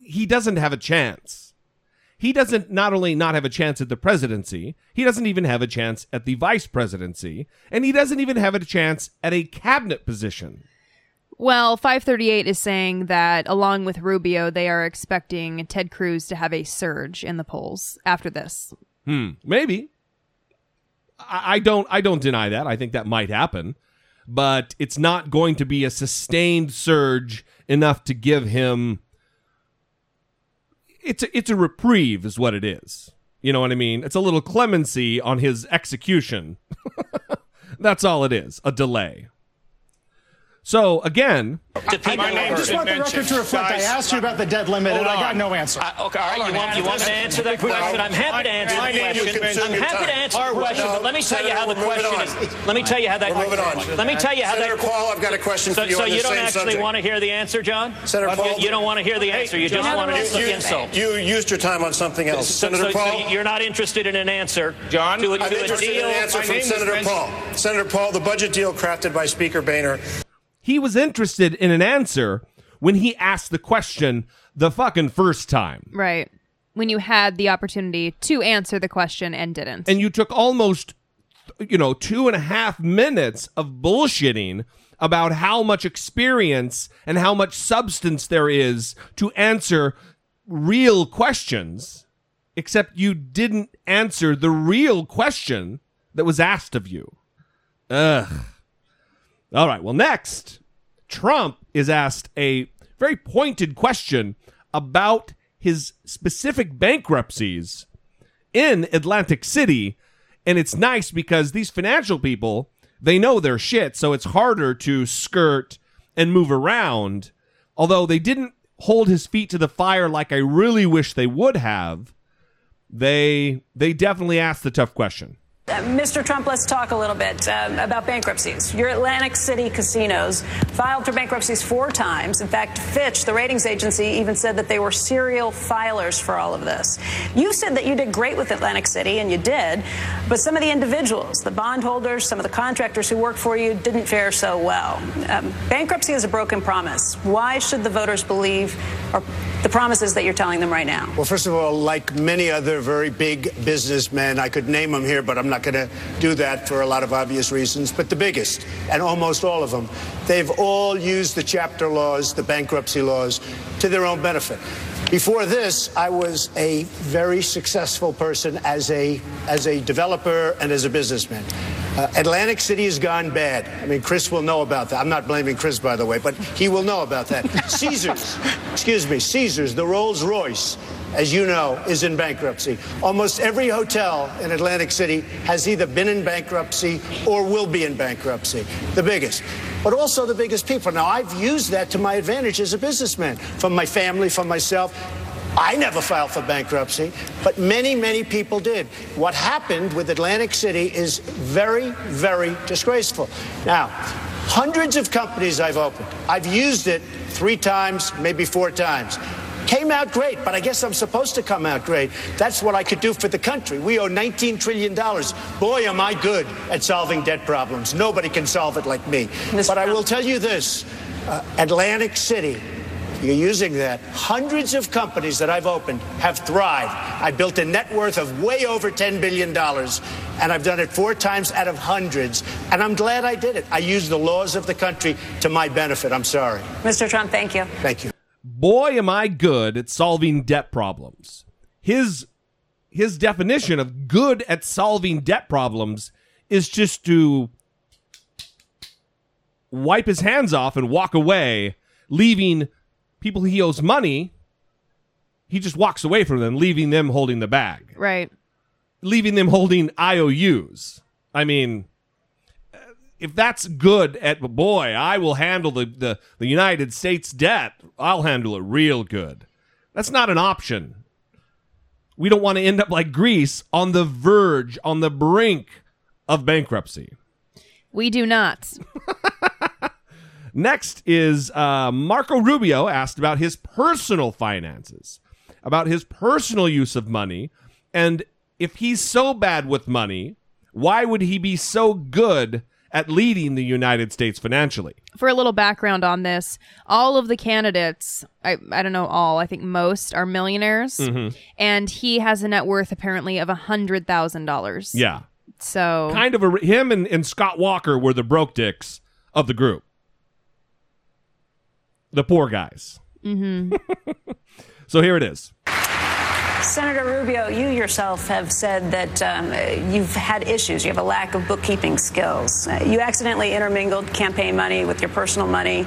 he doesn't have a chance. He doesn't not only not have a chance at the presidency, he doesn't even have a chance at the vice presidency, and he doesn't even have a chance at a cabinet position. Well, 538 is saying that along with Rubio, they are expecting Ted Cruz to have a surge in the polls after this. Hmm, maybe. I, I don't I don't deny that. I think that might happen. But it's not going to be a sustained surge enough to give him it's a, it's a reprieve is what it is. You know what I mean? It's a little clemency on his execution. That's all it is, a delay. So again, I just want the record to reflect I asked you about the debt limit and I got no answer. okay, all right, you want, you want me to answer that question? I'm happy to answer My the name, question. I'm happy to answer the question, but let me tell you how the question is. Let me tell you how that. We're moving on. Let me tell you how Senator that. Paul, I've got a question So, for you so you don't actually subject. want to hear the answer, John? Senator Paul, you, you don't want to hear the answer. You just want to you, you, insult. you used your time on something else. Senator so- so Paul, you're not interested in an answer, John? To a, I'm to a interested in an answer from Senator Paul. Senator Paul, the budget deal crafted by Speaker Boehner he was interested in an answer when he asked the question the fucking first time. Right. When you had the opportunity to answer the question and didn't. and you took almost you know two and a half minutes of bullshitting about how much experience and how much substance there is to answer real questions except you didn't answer the real question that was asked of you ugh all right well next trump is asked a very pointed question about his specific bankruptcies in Atlantic City. And it's nice because these financial people, they know their shit, so it's harder to skirt and move around. although they didn't hold his feet to the fire like I really wish they would have, they they definitely asked the tough question. Uh, Mr. Trump, let's talk a little bit um, about bankruptcies. Your Atlantic City casinos filed for bankruptcies four times. In fact, Fitch, the ratings agency, even said that they were serial filers for all of this. You said that you did great with Atlantic City, and you did, but some of the individuals, the bondholders, some of the contractors who worked for you didn't fare so well. Um, bankruptcy is a broken promise. Why should the voters believe or the promises that you're telling them right now? Well, first of all, like many other very big businessmen, I could name them here, but I'm not going to do that for a lot of obvious reasons. But the biggest, and almost all of them, they've all used the chapter laws, the bankruptcy laws, to their own benefit. Before this, I was a very successful person as a as a developer and as a businessman. Uh, Atlantic City has gone bad. I mean, Chris will know about that. I'm not blaming Chris, by the way, but he will know about that. Caesars, excuse me, Caesars, the Rolls Royce, as you know, is in bankruptcy. Almost every hotel in Atlantic City has either been in bankruptcy or will be in bankruptcy. The biggest. But also the biggest people. Now, I've used that to my advantage as a businessman, from my family, from myself. I never filed for bankruptcy, but many, many people did. What happened with Atlantic City is very, very disgraceful. Now, hundreds of companies I've opened, I've used it three times, maybe four times. Came out great, but I guess I'm supposed to come out great. That's what I could do for the country. We owe $19 trillion. Boy, am I good at solving debt problems. Nobody can solve it like me. But I will tell you this uh, Atlantic City you're using that. Hundreds of companies that I've opened have thrived. I built a net worth of way over $10 billion, and I've done it four times out of hundreds. And I'm glad I did it. I used the laws of the country to my benefit. I'm sorry. Mr. Trump, thank you. Thank you. Boy, am I good at solving debt problems. His his definition of good at solving debt problems is just to wipe his hands off and walk away, leaving people he owes money. He just walks away from them, leaving them holding the bag, Right. leaving them holding IOUs. I mean, if that's good at boy, I will handle the, the, the United States debt. I'll handle it real good. That's not an option. We don't want to end up like Greece on the verge, on the brink of bankruptcy. We do not. Next is uh, Marco Rubio asked about his personal finances, about his personal use of money, and if he's so bad with money, why would he be so good at leading the United States financially? For a little background on this, all of the candidates, I, I don't know all, I think most are millionaires. Mhm. And he has a net worth apparently of a $100,000. Yeah. So Kind of a, him and, and Scott Walker were the broke dicks of the group. The poor guys. hmm So here it is. Senator Rubio, you yourself have said that um, you've had issues. You have a lack of bookkeeping skills. Uh, you accidentally intermingled campaign money with your personal money.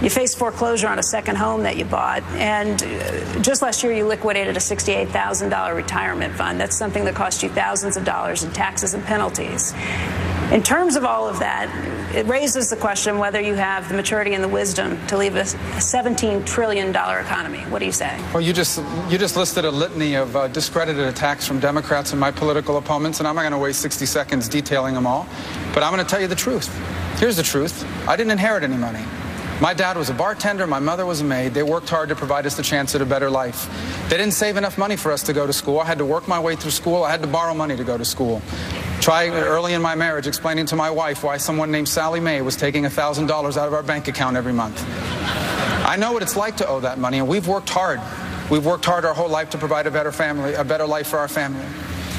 You faced foreclosure on a second home that you bought. And uh, just last year, you liquidated a $68,000 retirement fund. That's something that cost you thousands of dollars in taxes and penalties. In terms of all of that, it raises the question whether you have the maturity and the wisdom to leave a $17 trillion economy. What do you say? Well, you just you just listed a litany of uh, discredited attacks from Democrats and my political opponents, and I'm not going to waste 60 seconds detailing them all. But I'm going to tell you the truth. Here's the truth: I didn't inherit any money. My dad was a bartender, my mother was a maid. They worked hard to provide us the chance at a better life. They didn't save enough money for us to go to school. I had to work my way through school. I had to borrow money to go to school. Try early in my marriage explaining to my wife why someone named Sallie Mae was taking $1,000 out of our bank account every month. I know what it's like to owe that money, and we've worked hard. We've worked hard our whole life to provide a better family, a better life for our family.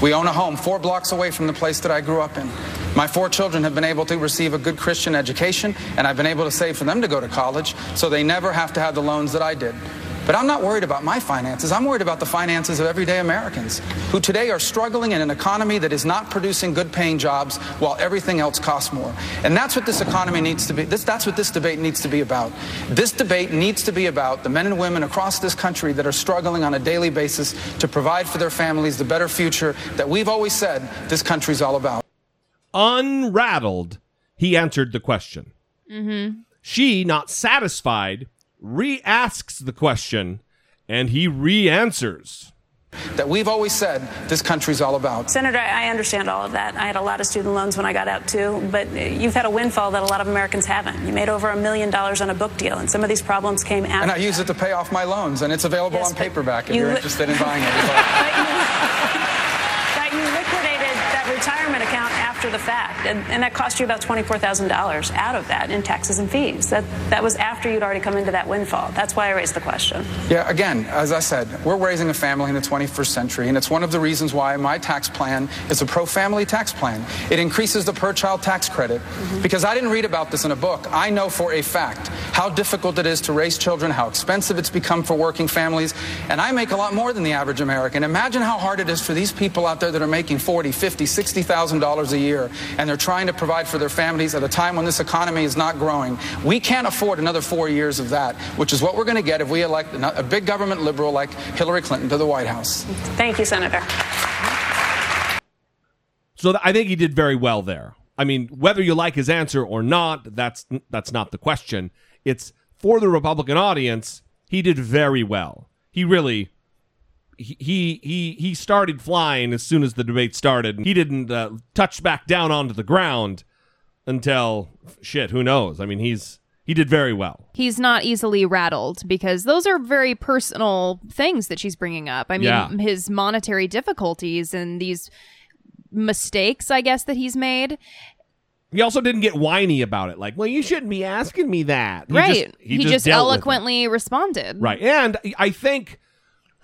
We own a home four blocks away from the place that I grew up in. My four children have been able to receive a good Christian education, and I've been able to save for them to go to college so they never have to have the loans that I did. But I'm not worried about my finances. I'm worried about the finances of everyday Americans who today are struggling in an economy that is not producing good paying jobs while everything else costs more. And that's what this economy needs to be. This, that's what this debate needs to be about. This debate needs to be about the men and women across this country that are struggling on a daily basis to provide for their families the better future that we've always said this country's all about. Unrattled, he answered the question. Mm-hmm. She, not satisfied, re asks the question and he re answers. That we've always said this country's all about. Senator, I understand all of that. I had a lot of student loans when I got out too, but you've had a windfall that a lot of Americans haven't. You made over a million dollars on a book deal, and some of these problems came after. And I use it to pay off my loans, and it's available Yes, on paperback if you you're interested in buying it. But you liquidated that retirement account after the fact, and, and that cost you about twenty-four thousand dollars out of that in taxes and fees. That that was after you'd already come into that windfall. That's why I raised the question. Yeah, again, as I said, we're raising a family in the 21st century, and it's one of the reasons why my tax plan is a pro family tax plan. It increases the per child tax credit mm-hmm. because I didn't read about this in a book. I know for a fact how difficult it is to raise children, how expensive it's become for working families, and I make a lot more than the average American. Imagine how hard it is for these people out there that are making 40, 50, 60,000 dollars a year and they're trying to provide for their families at a time when this economy is not growing. We can't afford another 4 years of that, which is what we're going to get if we elect a big government liberal like Hillary Clinton to the White House. Thank you, Senator. So th- I think he did very well there. I mean, whether you like his answer or not, that's that's not the question. It's for the Republican audience, he did very well. He really he he he, he started flying as soon as the debate started. He didn't uh, touch back down onto the ground until shit, who knows? I mean, he's he did very well. He's not easily rattled because those are very personal things that she's bringing up. I mean, Yeah. his monetary difficulties and these mistakes, I guess, that he's made. He also didn't get whiny about it, like, "Well, you shouldn't be asking me that." He right. just- he just, dealt with it. eloquently responded. Right. And I think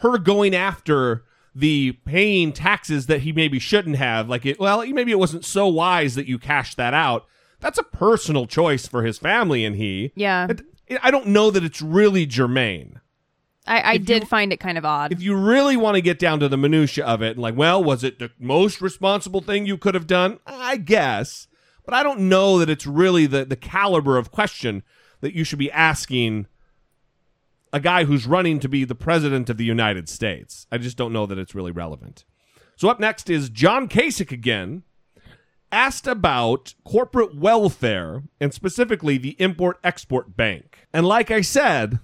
her going after the paying taxes that he maybe shouldn't have, like it, well, maybe it wasn't so wise that you cashed that out. That's a personal choice for his family and he. Yeah. I don't know that it's really germane. I, I did find it kind of odd. If you really want to get down to the minutia of it, and like, well, was it the most responsible thing you could have done? I guess, but I don't know that it's really the the caliber of question that you should be asking a guy who's running to be the president of the United States. I just don't know that it's really relevant. So up next is John Kasich again, asked about corporate welfare and specifically the Import Export Bank. And like I said,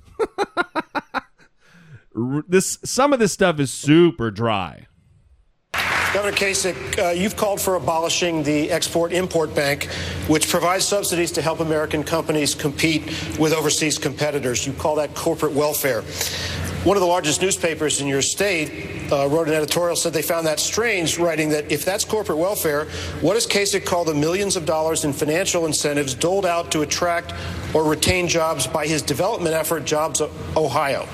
this some of this stuff is super dry. Governor Kasich, uh, you've called for abolishing the Export Import Bank, which provides subsidies to help American companies compete with overseas competitors. You call that corporate welfare. One of the largest newspapers in your state uh, wrote an editorial said they found that strange, writing that if that's corporate welfare, what does Kasich call the millions of dollars in financial incentives doled out to attract or retain jobs by his development effort, Jobs Ohio?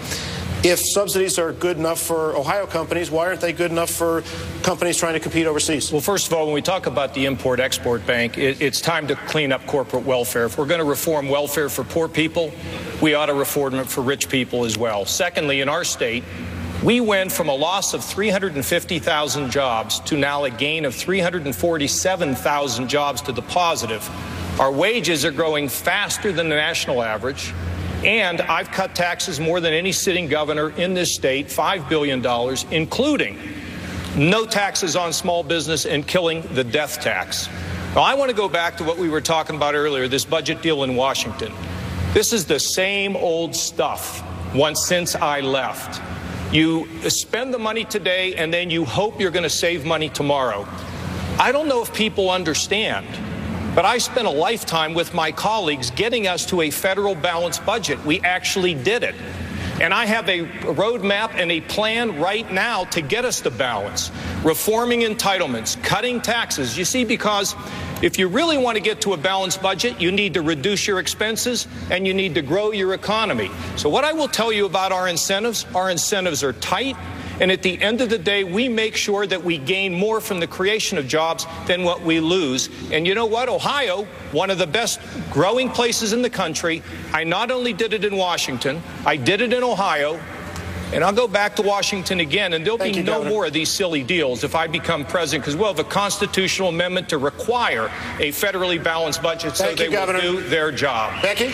If subsidies are good enough for Ohio companies, why aren't they good enough for companies trying to compete overseas? Well, first of all, when we talk about the Import Export Bank, it, it's time to clean up corporate welfare. If we're going to reform welfare for poor people, we ought to reform it for rich people as well. Secondly, in our state, we went from a loss of 350,000 jobs to now a gain of 347,000 jobs to the positive. Our wages are growing faster than the national average. And I've cut taxes more than any sitting governor in this state, $5 billion, including no taxes on small business and killing the death tax. Now, I want to go back to what we were talking about earlier this budget deal in Washington. This is the same old stuff once since I left. You spend the money today and then you hope you're going to save money tomorrow. I don't know if people understand, but I spent a lifetime with my colleagues getting us to a federal balanced budget. We actually did it. And I have a roadmap and a plan right now to get us to balance. Reforming entitlements, cutting taxes. You see, because if you really want to get to a balanced budget, you need to reduce your expenses and you need to grow your economy. So, what I will tell you about our incentives our incentives are tight. And at the end of the day, we make sure that we gain more from the creation of jobs than what we lose. And you know what? Ohio, one of the best growing places in the country, I not only did it in Washington, I did it in Ohio. And I'll go back to Washington again, and there'll Thank be you, no Governor. more of these silly deals if I become president, because we'll have a constitutional amendment to require a federally balanced budget so Thank they you, Governor. will do their job. Becky?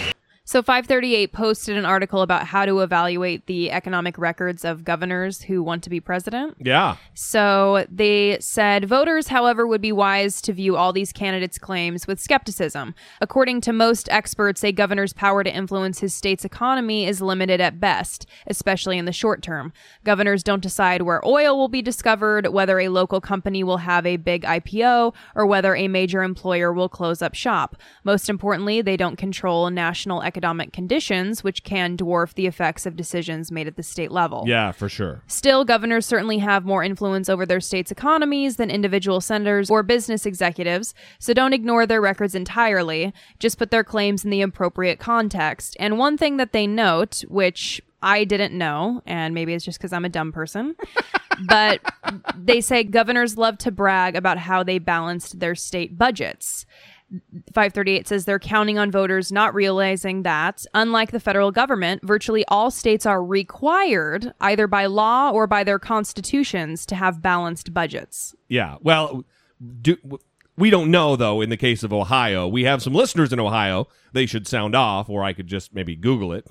So 538 posted an article about how to evaluate the economic records of governors who want to be president. Yeah. So they said voters, however, would be wise to view all these candidates' claims with skepticism. According to most experts, a governor's power to influence his state's economy is limited at best, especially in the short term. Governors don't decide where oil will be discovered, whether a local company will have a big IPO, or whether a major employer will close up shop. Most importantly, they don't control national economic conditions, which can dwarf the effects of decisions made at the state level. Yeah, for sure. Still, governors certainly have more influence over their state's economies than individual senators or business executives, so don't ignore their records entirely. Just put their claims in the appropriate context. And one thing that they note, which I didn't know, and maybe it's just because I'm a dumb person, but they say governors love to brag about how they balanced their state budgets. 538 says they're counting on voters not realizing that, unlike the federal government, virtually all states are required, either by law or by their constitutions, to have balanced budgets. Yeah. Well, do, we don't know, though, in the case of Ohio. We have some listeners in Ohio. They should sound off, or I could just maybe Google it.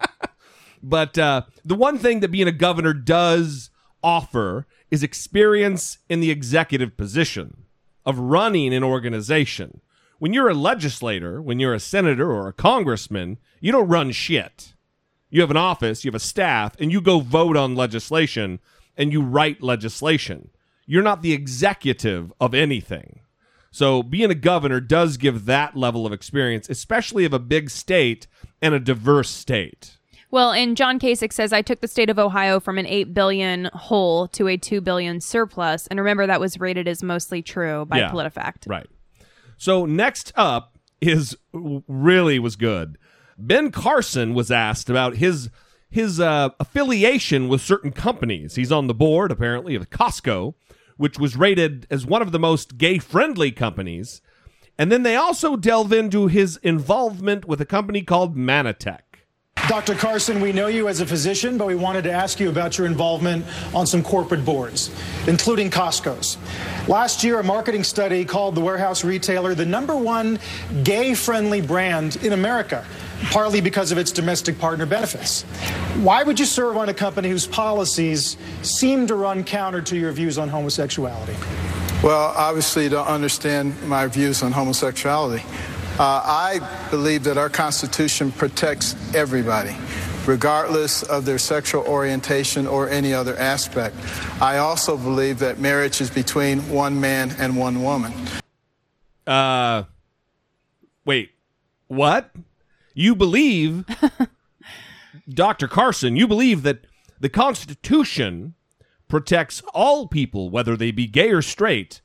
but uh, the one thing that being a governor does offer is experience in the executive position of running an organization. When you're a legislator, when you're a senator or a congressman, you don't run shit. You have an office, you have a staff, and you go vote on legislation and you write legislation. You're not the executive of anything. So being a governor does give that level of experience, especially of a big state and a diverse state. Well, and John Kasich says I took the state of Ohio from an 8 billion hole to a 2 billion surplus. And remember that was rated as mostly true by Yeah. PolitiFact. Right. So next up is really was good. Ben Carson was asked about his his uh, affiliation with certain companies. He's on the board apparently of Costco, which was rated as one of the most gay friendly companies. And then they also delve into his involvement with a company called Mannatech. Dr. Carson, we know you as a physician, but we wanted to ask you about your involvement on some corporate boards, including Costco's. Last year, a marketing study called the warehouse retailer the number one gay friendly brand in America, partly because of its domestic partner benefits. Why would you serve on a company whose policies seem to run counter to your views on homosexuality? Well, obviously, don't understand my views on homosexuality. Uh, I believe that our Constitution protects everybody, regardless of their sexual orientation or any other aspect. I also believe that marriage is between one man and one woman. Uh wait. What? You believe Dr. Carson, you believe that the Constitution protects all people whether they be gay or straight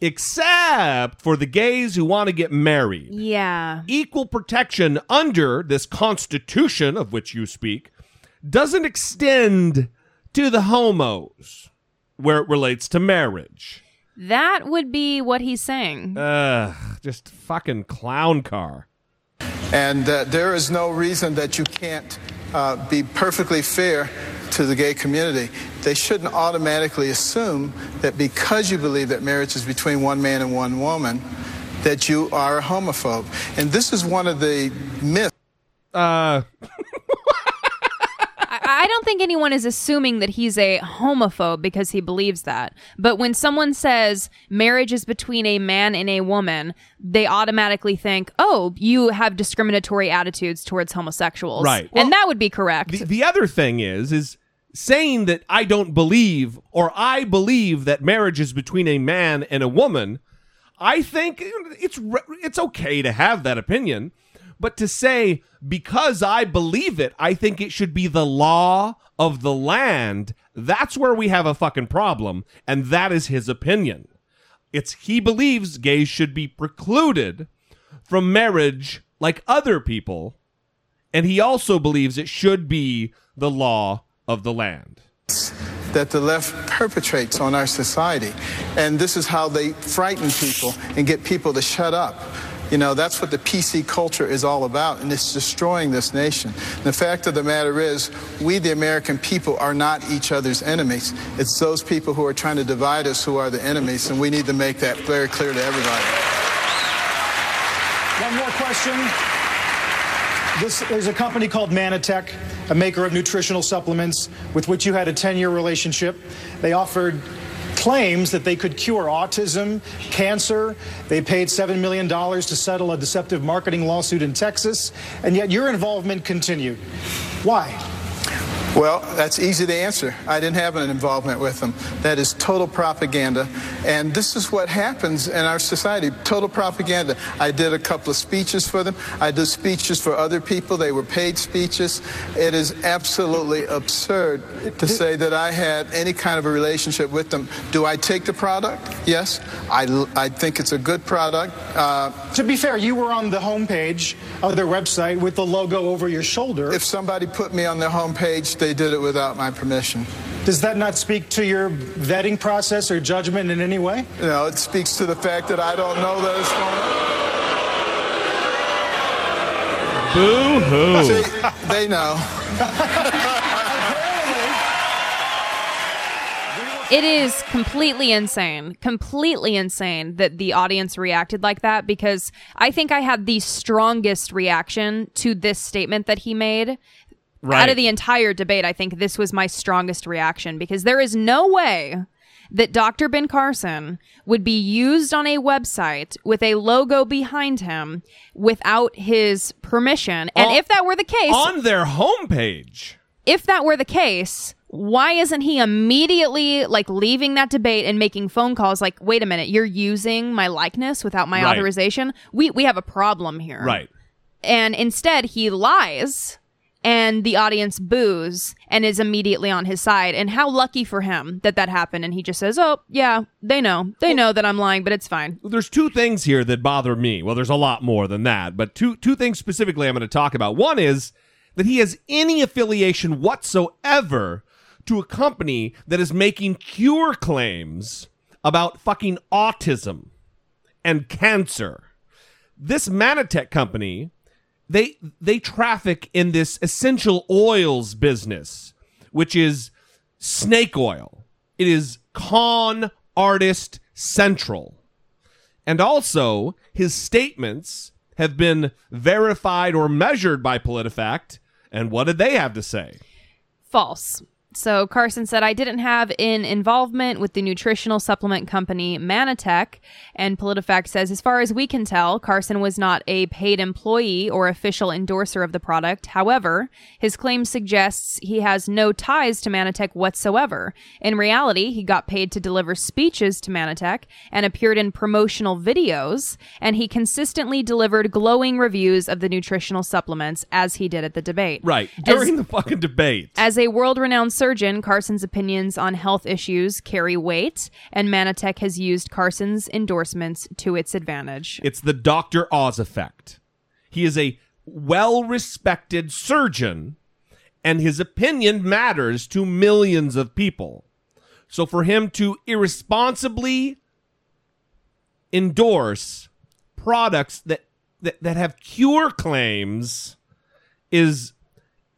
except for the gays who want to get married. Yeah. Equal protection under this Constitution of which you speak doesn't extend to the homos where it relates to marriage. That would be what he's saying. Ugh, just fucking clown car. And uh, there is no reason that you can't uh, be perfectly fair to the gay community. They shouldn't automatically assume that because you believe that marriage is between one man and one woman, that you are a homophobe. And this is one of the myths. Uh, I, don't think anyone is assuming that he's a homophobe because he believes that. But when someone says marriage is between a man and a woman, they automatically think, oh, you have discriminatory attitudes towards homosexuals. Right. and that would be correct. The, the other thing is, is saying that I don't believe or I believe that marriage is between a man and a woman. I think it's it's okay to have that opinion, but to say because I believe it, I think it should be the law of the land. That's where we have a fucking problem, and that is his opinion. It's he believes gays should be precluded from marriage like other people, and he also believes it should be the law of the land. that the left perpetrates on our society. And this is how they frighten people and get people to shut up. You know, that's what the PC culture is all about, and it's destroying this nation. The fact of the matter is, we, the American people, are not each other's enemies. It's those people who are trying to divide us who are the enemies, and we need to make that very clear to everybody. One more question. This, there's a company called Mannatech, a maker of nutritional supplements, with which you had a 10 year relationship. They offered claims that they could cure autism, cancer. They paid $7 million to settle a deceptive marketing lawsuit in Texas, and yet your involvement continued. Why? Well, that's easy to answer. I didn't have an involvement with them. That is total propaganda. And this is what happens in our society total propaganda. I did a couple of speeches for them. I did speeches for other people. They were paid speeches. It is absolutely absurd to say that I had any kind of a relationship with them. Do I take the product? Yes. I, I think it's a good product. Uh, To be fair, you were on the homepage of their website with the logo over your shoulder. if somebody put me on their homepage, they did it without my permission. Does that not speak to your vetting process or judgment in any way? You know, it speaks to the fact that I don't know that it's Boo hoo. See, they know. It is completely insane, completely insane that the audience reacted like that because I think I had the strongest reaction to this statement that he made. Right. Out of the entire debate, I think this was my strongest reaction because there is no way that Dr. Ben Carson would be used on a website with a logo behind him without his permission. And On- if that were the case, on their homepage. if that were the case, why isn't he immediately like leaving that debate and making phone calls like, wait a minute, you're using my likeness without my Right. authorization? We we have a problem here. Right. And instead he lies and the audience boos and is immediately on his side. And how lucky for him that that happened. And he just says, oh, yeah, they know. They know that I'm lying, but it's fine. There's two things here that bother me. Well, there's a lot more than that, but two two things specifically I'm going to talk about. One is that he has any affiliation whatsoever to a company that is making cure claims about fucking autism and cancer. This Mannatech company, they they traffic in this essential oils business, which is snake oil. It is con artist central. And also, his statements have been verified or measured by PolitiFact. And what did they have to say? False. So Carson said, I didn't have an involvement with the nutritional supplement company Mannatech. And PolitiFact says, as far as we can tell, Carson was not a paid employee or official endorser of the product. However, his claim suggests he has no ties to Mannatech whatsoever. In reality, he got paid to deliver speeches to Mannatech and appeared in promotional videos. And he consistently delivered glowing reviews of the nutritional supplements as he did at the debate. Right. As- During the fucking debate. as a world renowned surgeon, Carson's opinions on health issues carry weight, and Mannatech has used Carson's endorsements to its advantage. It's the Dr. Oz effect. He is a well respected surgeon, and his opinion matters to millions of people. So for him to irresponsibly endorse products that, that, that have cure claims is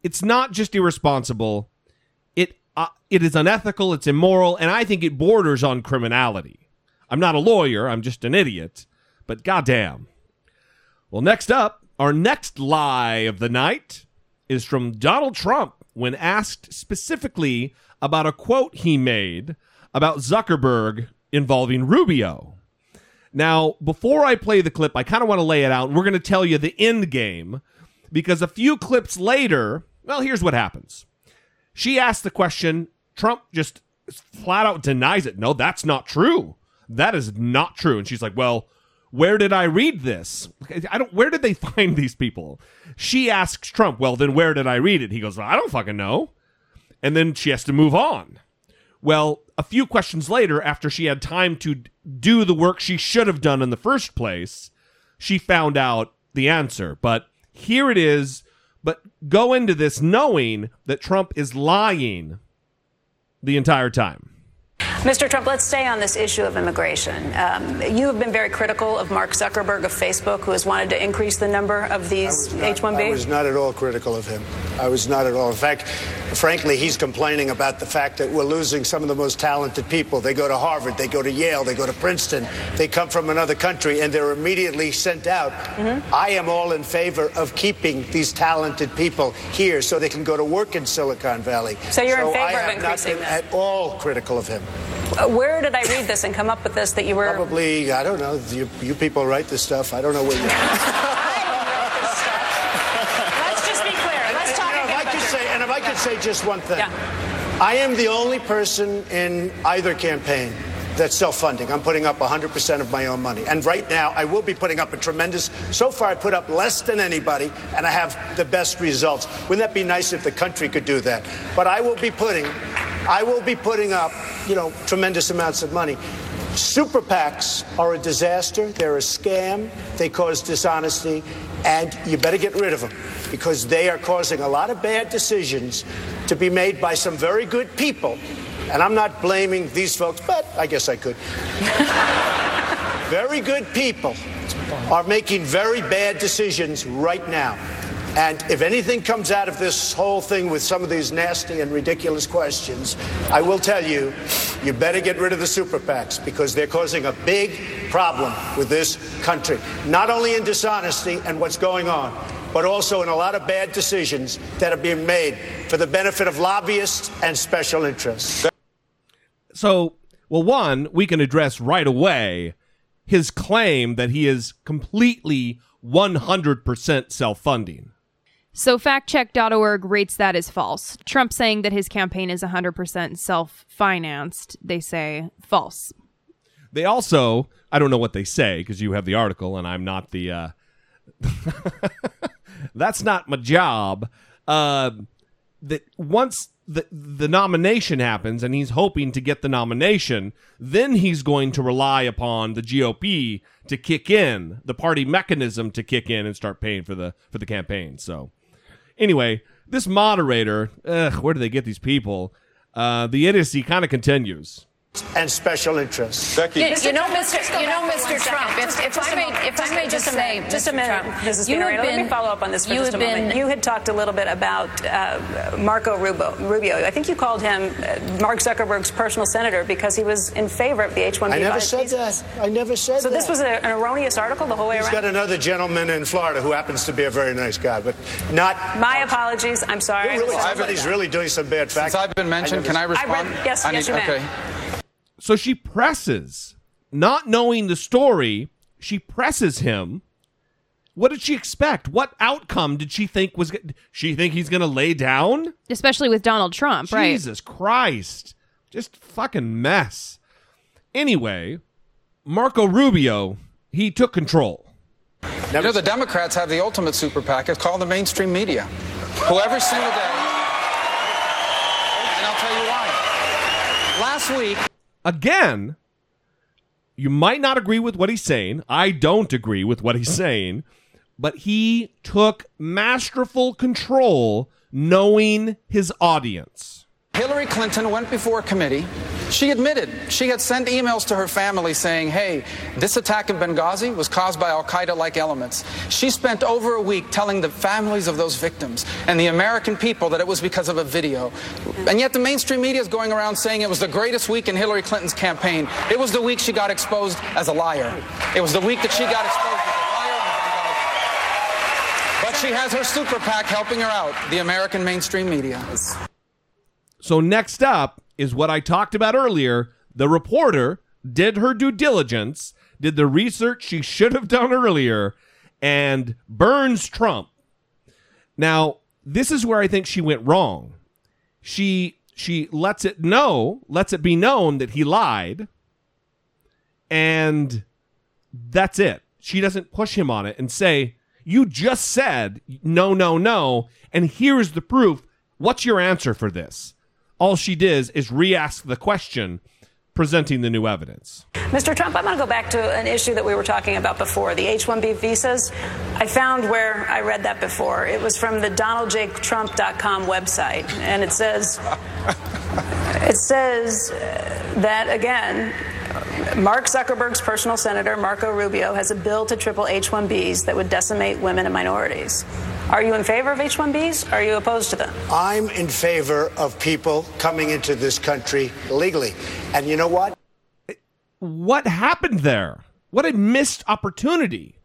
it's not just irresponsible uh, it is unethical it's immoral and i think it borders on criminality i'm not a lawyer i'm just an idiot but goddamn well next up our next lie of the night is from donald trump when asked specifically about a quote he made about zuckerberg involving rubio now, before I play the clip, I kind of want to lay it out. We're going to tell you the end game because a few clips later, well, here's what happens. She asked the question. Trump just flat out denies it. No, that's not true. That is not true. And she's like, well, where did I read this? I don't. Where did they find these people? She asks Trump, well, then where did I read it? He goes, I don't fucking know. And then she has to move on. Well, a few questions later, after she had time to do the work she should have done in the first place, she found out the answer. But here it is. But go into this knowing that Trump is lying the entire time. Mr. Trump, let's stay on this issue of immigration. Um, you have been very critical of Mark Zuckerberg of Facebook, who has wanted to increase the number of these H 1B. I was not at all critical of him. I was not at all. In fact, frankly, he's complaining about the fact that we're losing some of the most talented people. They go to Harvard, they go to Yale, they go to Princeton, they come from another country, and they're immediately sent out. Mm-hmm. I am all in favor of keeping these talented people here so they can go to work in Silicon Valley. So you're in I favor of have increasing not been that? at all critical of him. Where did I read this and come up with this that you were. Probably, I don't know. You, you people write this stuff. I don't know what you. Let's just be clear. Let's talk if I about could say, and if I could say just one thing, I am the only person in either campaign that's self-funding. I'm putting up 100% of my own money, and right now I will be putting up a tremendous. So far, I put up less than anybody, and I have the best results. Wouldn't that be nice if the country could do that? But I will be putting, I will be putting up, you know, tremendous amounts of money. Super PACs are a disaster. They're a scam. They cause dishonesty, and you better get rid of them because they are causing a lot of bad decisions to be made by some very good people. And I'm not blaming these folks, but I guess I could. very good people are making very bad decisions right now. And if anything comes out of this whole thing with some of these nasty and ridiculous questions, I will tell you, you better get rid of the super PACs because they're causing a big problem with this country. Not only in dishonesty and what's going on, but also in a lot of bad decisions that are being made for the benefit of lobbyists and special interests. So, well, one, we can address right away his claim that he is completely 100% self funding. So factcheck.org rates that as false. Trump saying that his campaign is 100% self-financed, they say false. They also, I don't know what they say because you have the article and I'm not the, uh, that's not my job. Uh, that once the the nomination happens and he's hoping to get the nomination, then he's going to rely upon the GOP to kick in, the party mechanism to kick in and start paying for the for the campaign. So anyway, this moderator, ugh, where do they get these people? Uh, the idiocy kind of continues. And special interests. You, you know, Mr. You know, back for one Mr. Trump. If, Just- if just I a may, if I may just a minute. just a minute, Trump, Mrs. you have Spinarelli. Let me follow up on this for you just a have moment. You had talked a little bit about uh, Marco Rubio. Rubio. I think you called him uh, Mark Zuckerberg's personal senator because he was in favor of the H-1B. I never visas. said that. I never said So that. So this was a, an erroneous article the whole way He's around. got another gentleman in Florida who happens to be a very nice guy, but not. My apologies. I'm sorry. Really, I somebody's really doing some bad facts. Since I've been mentioned, can I respond? read- yes, I yes, need- you may. okay. So she presses, not knowing the story, she presses him. What did she expect? What outcome did she think was? She think he's going to lay down? Especially with Donald Trump, right? Jesus Christ, just fucking mess. Anyway, Marco Rubio, he took control. You know, the Democrats have the ultimate super PAC. It's called the mainstream media, who every single day, and I'll tell you why. Last week, Again, you might not agree with what he's saying. I don't agree with what he's saying, but he took masterful control knowing his audience. Hillary Clinton went before a committee. She admitted she had sent emails to her family saying, hey, this attack in Benghazi was caused by Al Qaeda like elements. She spent over a week telling the families of those victims and the American people that it was because of a video. And yet the mainstream media is going around saying it was the greatest week in Hillary Clinton's campaign. It was the week she got exposed as a liar. It was the week that she got exposed as a liar. But she has her super PAC helping her out, the American mainstream media. So, next up is what I talked about earlier. The reporter did her due diligence, did the research she should have done earlier, and burns Trump. Now, this is where I think she went wrong. She she lets it know, lets it be known that he lied, and that's it. She doesn't push him on it and say, "You just said no, no, no, and here's the proof. What's your answer for this?" All she did is re-ask the question, presenting the new evidence. Mr. Trump, I'm going to go back to an issue that we were talking about before the H 1B visas. I found where I read that before. It was from the DonaldJTrump.com website, and it says. It says uh, that, again, Mark Zuckerberg's personal senator, Marco Rubio, has a bill to triple H 1Bs that would decimate women and minorities. Are you in favor of H 1Bs? Are you opposed to them? I'm in favor of people coming into this country legally. And you know what? What happened there? What a missed opportunity.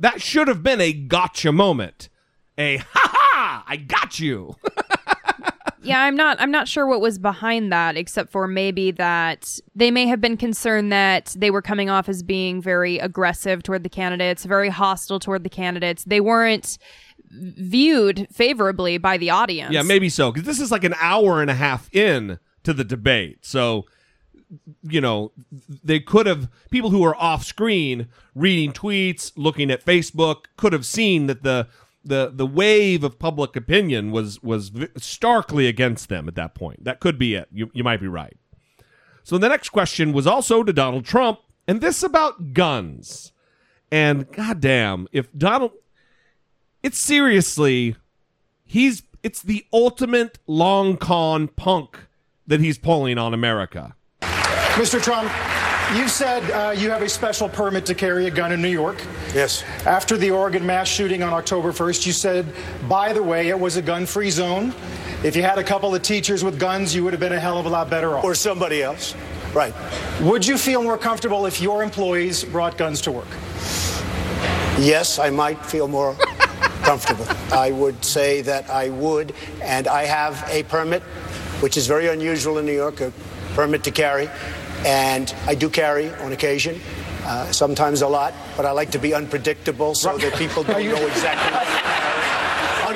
That should have been a gotcha moment. A ha ha, I got you. yeah, I'm not I'm not sure what was behind that except for maybe that they may have been concerned that they were coming off as being very aggressive toward the candidates, very hostile toward the candidates. They weren't viewed favorably by the audience. Yeah, maybe so. Because this is like an hour and a half in to the debate. So, you know, they could have, people who are off screen reading tweets, looking at Facebook, could have seen that the. The, the wave of public opinion was was starkly against them at that point. That could be it. You, you might be right. So the next question was also to Donald Trump, and this about guns. And goddamn, if Donald it's seriously he's it's the ultimate long con punk that he's pulling on America. Mr. Trump, you said uh, you have a special permit to carry a gun in New York. Yes. After the Oregon mass shooting on October 1st, you said, by the way, it was a gun free zone. If you had a couple of teachers with guns, you would have been a hell of a lot better off. Or somebody else. Right. Would you feel more comfortable if your employees brought guns to work? Yes, I might feel more comfortable. I would say that I would, and I have a permit, which is very unusual in New York, a permit to carry, and I do carry on occasion. Uh, sometimes a lot, but I like to be unpredictable so that people don't know exactly.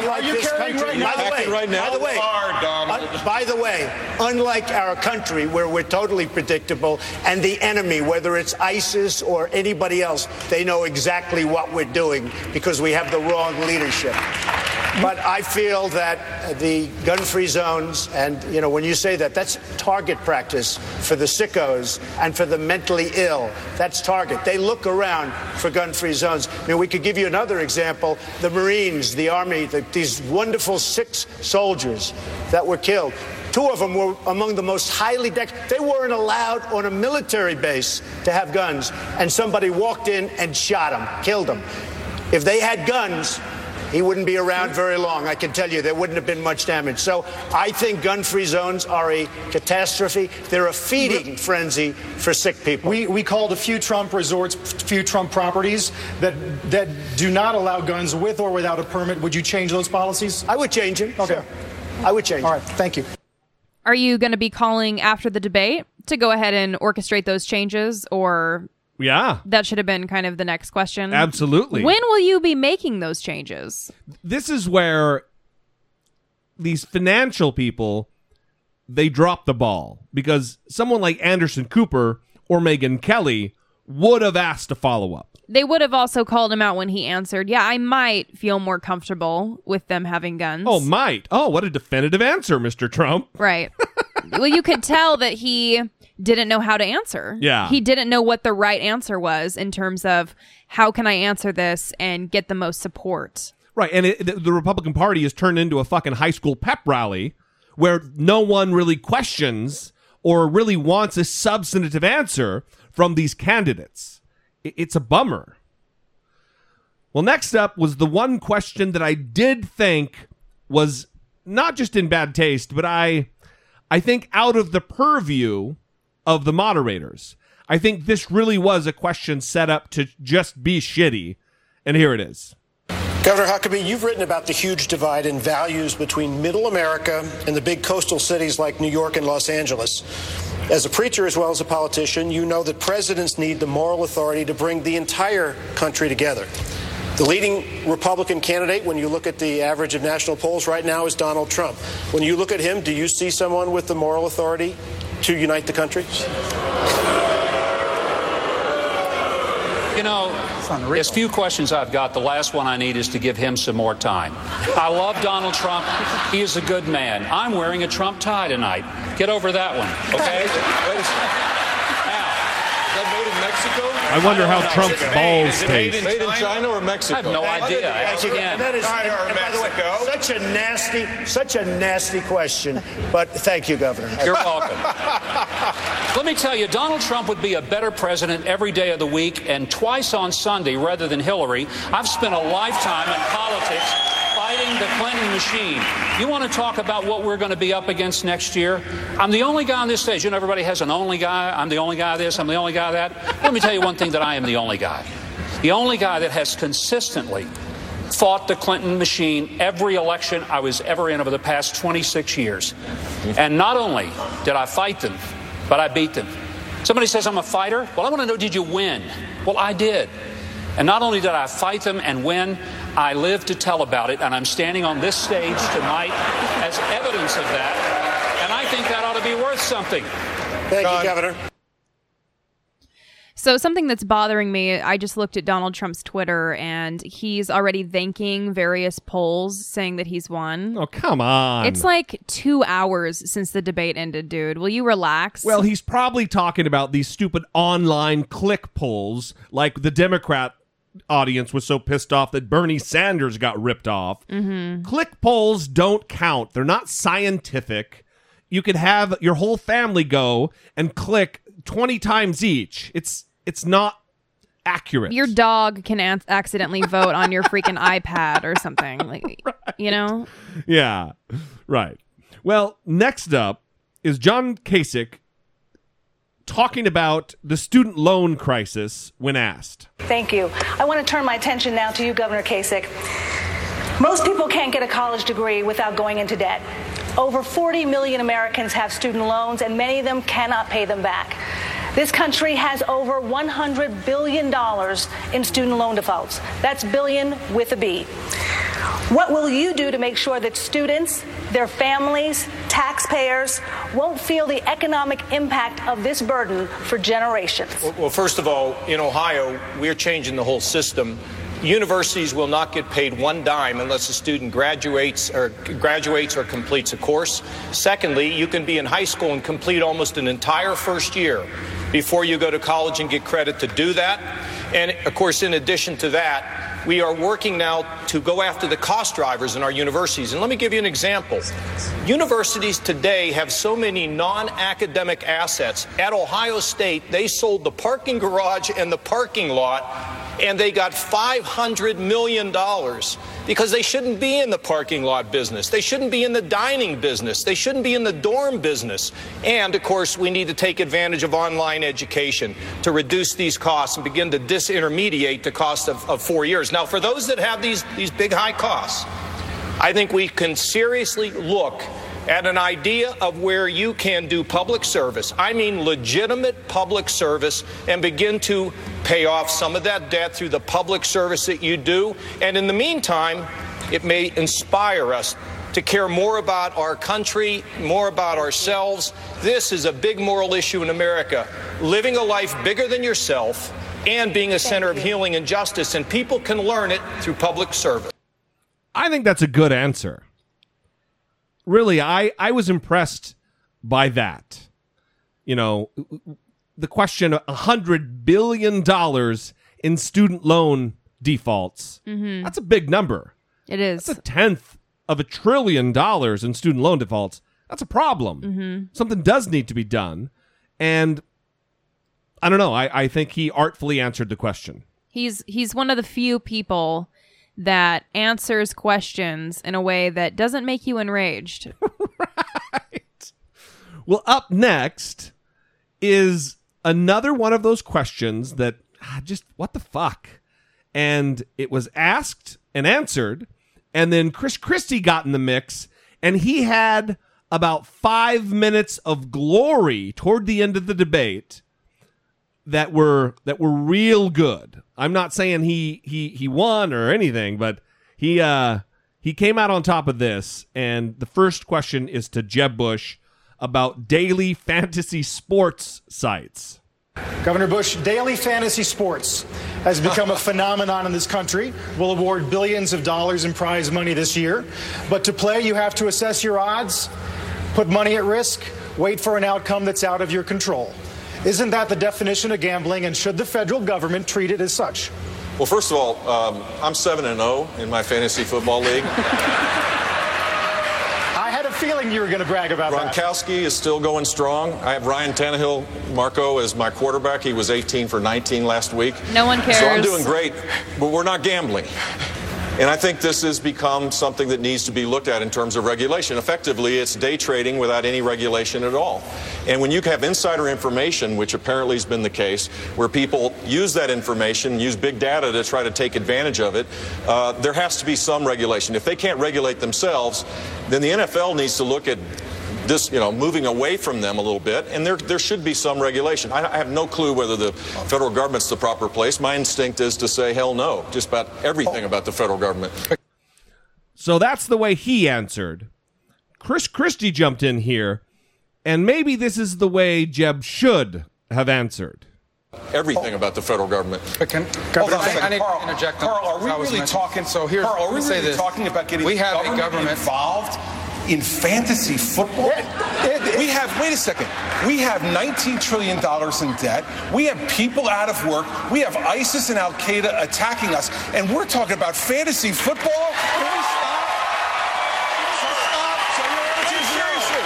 Unlike this country, right by the way, right now. by the way, un- by the way, unlike our country where we're totally predictable, and the enemy, whether it's ISIS or anybody else, they know exactly what we're doing because we have the wrong leadership. But I feel that the gun-free zones, and you know, when you say that, that's target practice for the sickos and for the mentally ill. That's target. They look around for gun-free zones. I mean, we could give you another example: the Marines, the Army, the, these wonderful six soldiers that were killed. Two of them were among the most highly decked. They weren't allowed on a military base to have guns, and somebody walked in and shot them, killed them. If they had guns, he wouldn't be around very long. I can tell you there wouldn't have been much damage. So I think gun free zones are a catastrophe. They're a feeding frenzy for sick people. We, we called a few Trump resorts, few Trump properties that, that do not allow guns with or without a permit. Would you change those policies? I would change them. Okay. Sure. I would change All them. thank you. Are you going to be calling after the debate to go ahead and orchestrate those changes or Yeah, that should have been kind of the next question? absolutely. When will you be making those changes? this is where these financial people they drop the ball because someone like Anderson Cooper or Megyn Kelly would have asked to follow up. They would have also called him out when he answered, Yeah, I might feel more comfortable with them having guns. Oh, might. Oh, what a definitive answer, Mr. Trump. Right. well, you could tell that he didn't know how to answer. Yeah. He didn't know what the right answer was in terms of how can I answer this and get the most support. Right, and it, the, the Republican Party has turned into a fucking high school pep rally where no one really questions or really wants a substantive answer from these candidates. It's a bummer. Well, next up was the one question that I did think was not just in bad taste, but I I think out of the purview of the moderators. I think this really was a question set up to just be shitty. And here it is. Governor Huckabee, you've written about the huge divide in values between middle America and the big coastal cities like New York and Los Angeles. As a preacher as well as a politician, you know that presidents need the moral authority to bring the entire country together. The leading Republican candidate, when you look at the average of national polls right now, is Donald Trump. When you look at him, do you see someone with the moral authority to unite the country? You know, as few questions I've got, the last one I need is to give him some more time. I love Donald Trump. He is a good man. I'm wearing a Trump tie tonight. Get over that one, okay? I wonder how Trump's balls taste. Made in China or Mexico? I have no idea. Again, That is, and- and by the way, such a nasty, such a nasty question. But thank you, Governor. you're welcome. Let me tell you, Donald Trump would be a better president every day of the week and twice on Sunday rather than Hillary. I've spent a lifetime in politics fighting the Clinton machine. You want to talk about what we're going to be up against next year? I'm the only guy on this stage. You know, everybody has an only guy. I'm the only guy this. I'm the only guy that. Let me tell you one thing that I am the only guy. The only guy that has consistently fought the Clinton machine every election I was ever in over the past 26 years. And not only did I fight them, but I beat them. Somebody says I'm a fighter. Well, I want to know did you win? Well, I did. And not only did I fight them and win, I live to tell about it. And I'm standing on this stage tonight as evidence of that. And I think that ought to be worth something. Thank you, Governor. So something that's bothering me, I just looked at Donald Trump's Twitter and he's already thanking various polls saying that he's won. Oh, come on. It's like 2 hours since the debate ended, dude. Will you relax? Well, he's probably talking about these stupid online click polls, like the Democrat audience was so pissed off that Bernie Sanders got ripped off. Mhm. Click polls don't count. They're not scientific. You could have your whole family go and click 20 times each. It's it's not accurate. Your dog can an- accidentally vote on your freaking iPad or something. Like, you know? yeah. Right. Well, next up is John Kasich talking about the student loan crisis when asked. Thank you. I want to turn my attention now to you, Governor Kasich. Most people can't get a college degree without going into debt. Over 40 million Americans have student loans, and many of them cannot pay them back. This country has over $100 billion in student loan defaults. That's billion with a B. What will you do to make sure that students, their families, taxpayers won't feel the economic impact of this burden for generations? Well, first of all, in Ohio, we're changing the whole system. Universities will not get paid one dime unless a student graduates or graduates or completes a course. Secondly, you can be in high school and complete almost an entire first year before you go to college and get credit to do that. And of course, in addition to that, we are working now to go after the cost drivers in our universities. And let me give you an example. Universities today have so many non academic assets. At Ohio State, they sold the parking garage and the parking lot, and they got $500 million because they shouldn't be in the parking lot business. They shouldn't be in the dining business. They shouldn't be in the dorm business. And of course, we need to take advantage of online education to reduce these costs and begin to disintermediate the cost of, of four years. Now, for those that have these, these big high costs, I think we can seriously look at an idea of where you can do public service. I mean, legitimate public service and begin to pay off some of that debt through the public service that you do. And in the meantime, it may inspire us to care more about our country, more about ourselves. This is a big moral issue in America. Living a life bigger than yourself and being a center of healing and justice. And people can learn it through public service. I think that's a good answer. Really, I I was impressed by that. You know, the question of a hundred billion dollars in student loan defaults. Mhm. That's a big number. It is. That's a tenth of a trillion dollars in student loan defaults. That's a problem. Mhm. Something does need to be done, and I don't know. I I think he artfully answered the question. He's he's one of the few people that answers questions in a way that doesn't make you enraged. Right. Well, up next is another one of those questions that ah, just what the fuck? And it was asked and answered, and then Chris Christie got in the mix, and he had about five minutes of glory toward the end of the debate that were that were real good. I'm not saying he he he won or anything, but he uh he came out on top of this. And the first question is to Jeb Bush about daily fantasy sports sites. Governor Bush, daily fantasy sports has become a phenomenon in this country. We'll award billions of dollars in prize money this year. But to play, you have to assess your odds, put money at risk, wait for an outcome that's out of your control. Isn't that the definition of gambling, and should the federal government treat it as such? Well, first of all, um, I'm 7 and 0 in my fantasy football league. I had a feeling you were going to brag about that. Gronkowski is still going strong. I have Ryan Tannehill, Marco, as my quarterback. He was 18 for 19 last week. No one cares. So I'm doing great, but we're not gambling. And I think this has become something that needs to be looked at in terms of regulation. Effectively, it's day trading without any regulation at all. And when you have insider information, which apparently has been the case, where people use that information, use big data to try to take advantage of it, uh, there has to be some regulation. If they can't regulate themselves, then the NFL needs to look at this, you know, moving away from them a little bit, and there there should be some regulation. I, I have no clue whether the federal government's the proper place. My instinct is to say hell no, just about everything about the federal government. So that's the way he answered. Chris Christie jumped in here, and maybe this is the way Jeb should have answered. Everything about the federal government. Can, Hold on a I, second. I need Carl, to interject. Carl, are we how it was really mentioned. talking? So here, Carl, are let we me say really this. talking about getting we have government, a government involved in fantasy football? we have. Wait a second. We have 19 trillion dollars in debt. We have people out of work. We have ISIS and Al Qaeda attacking us, and we're talking about fantasy football. Can we stop? Seriously.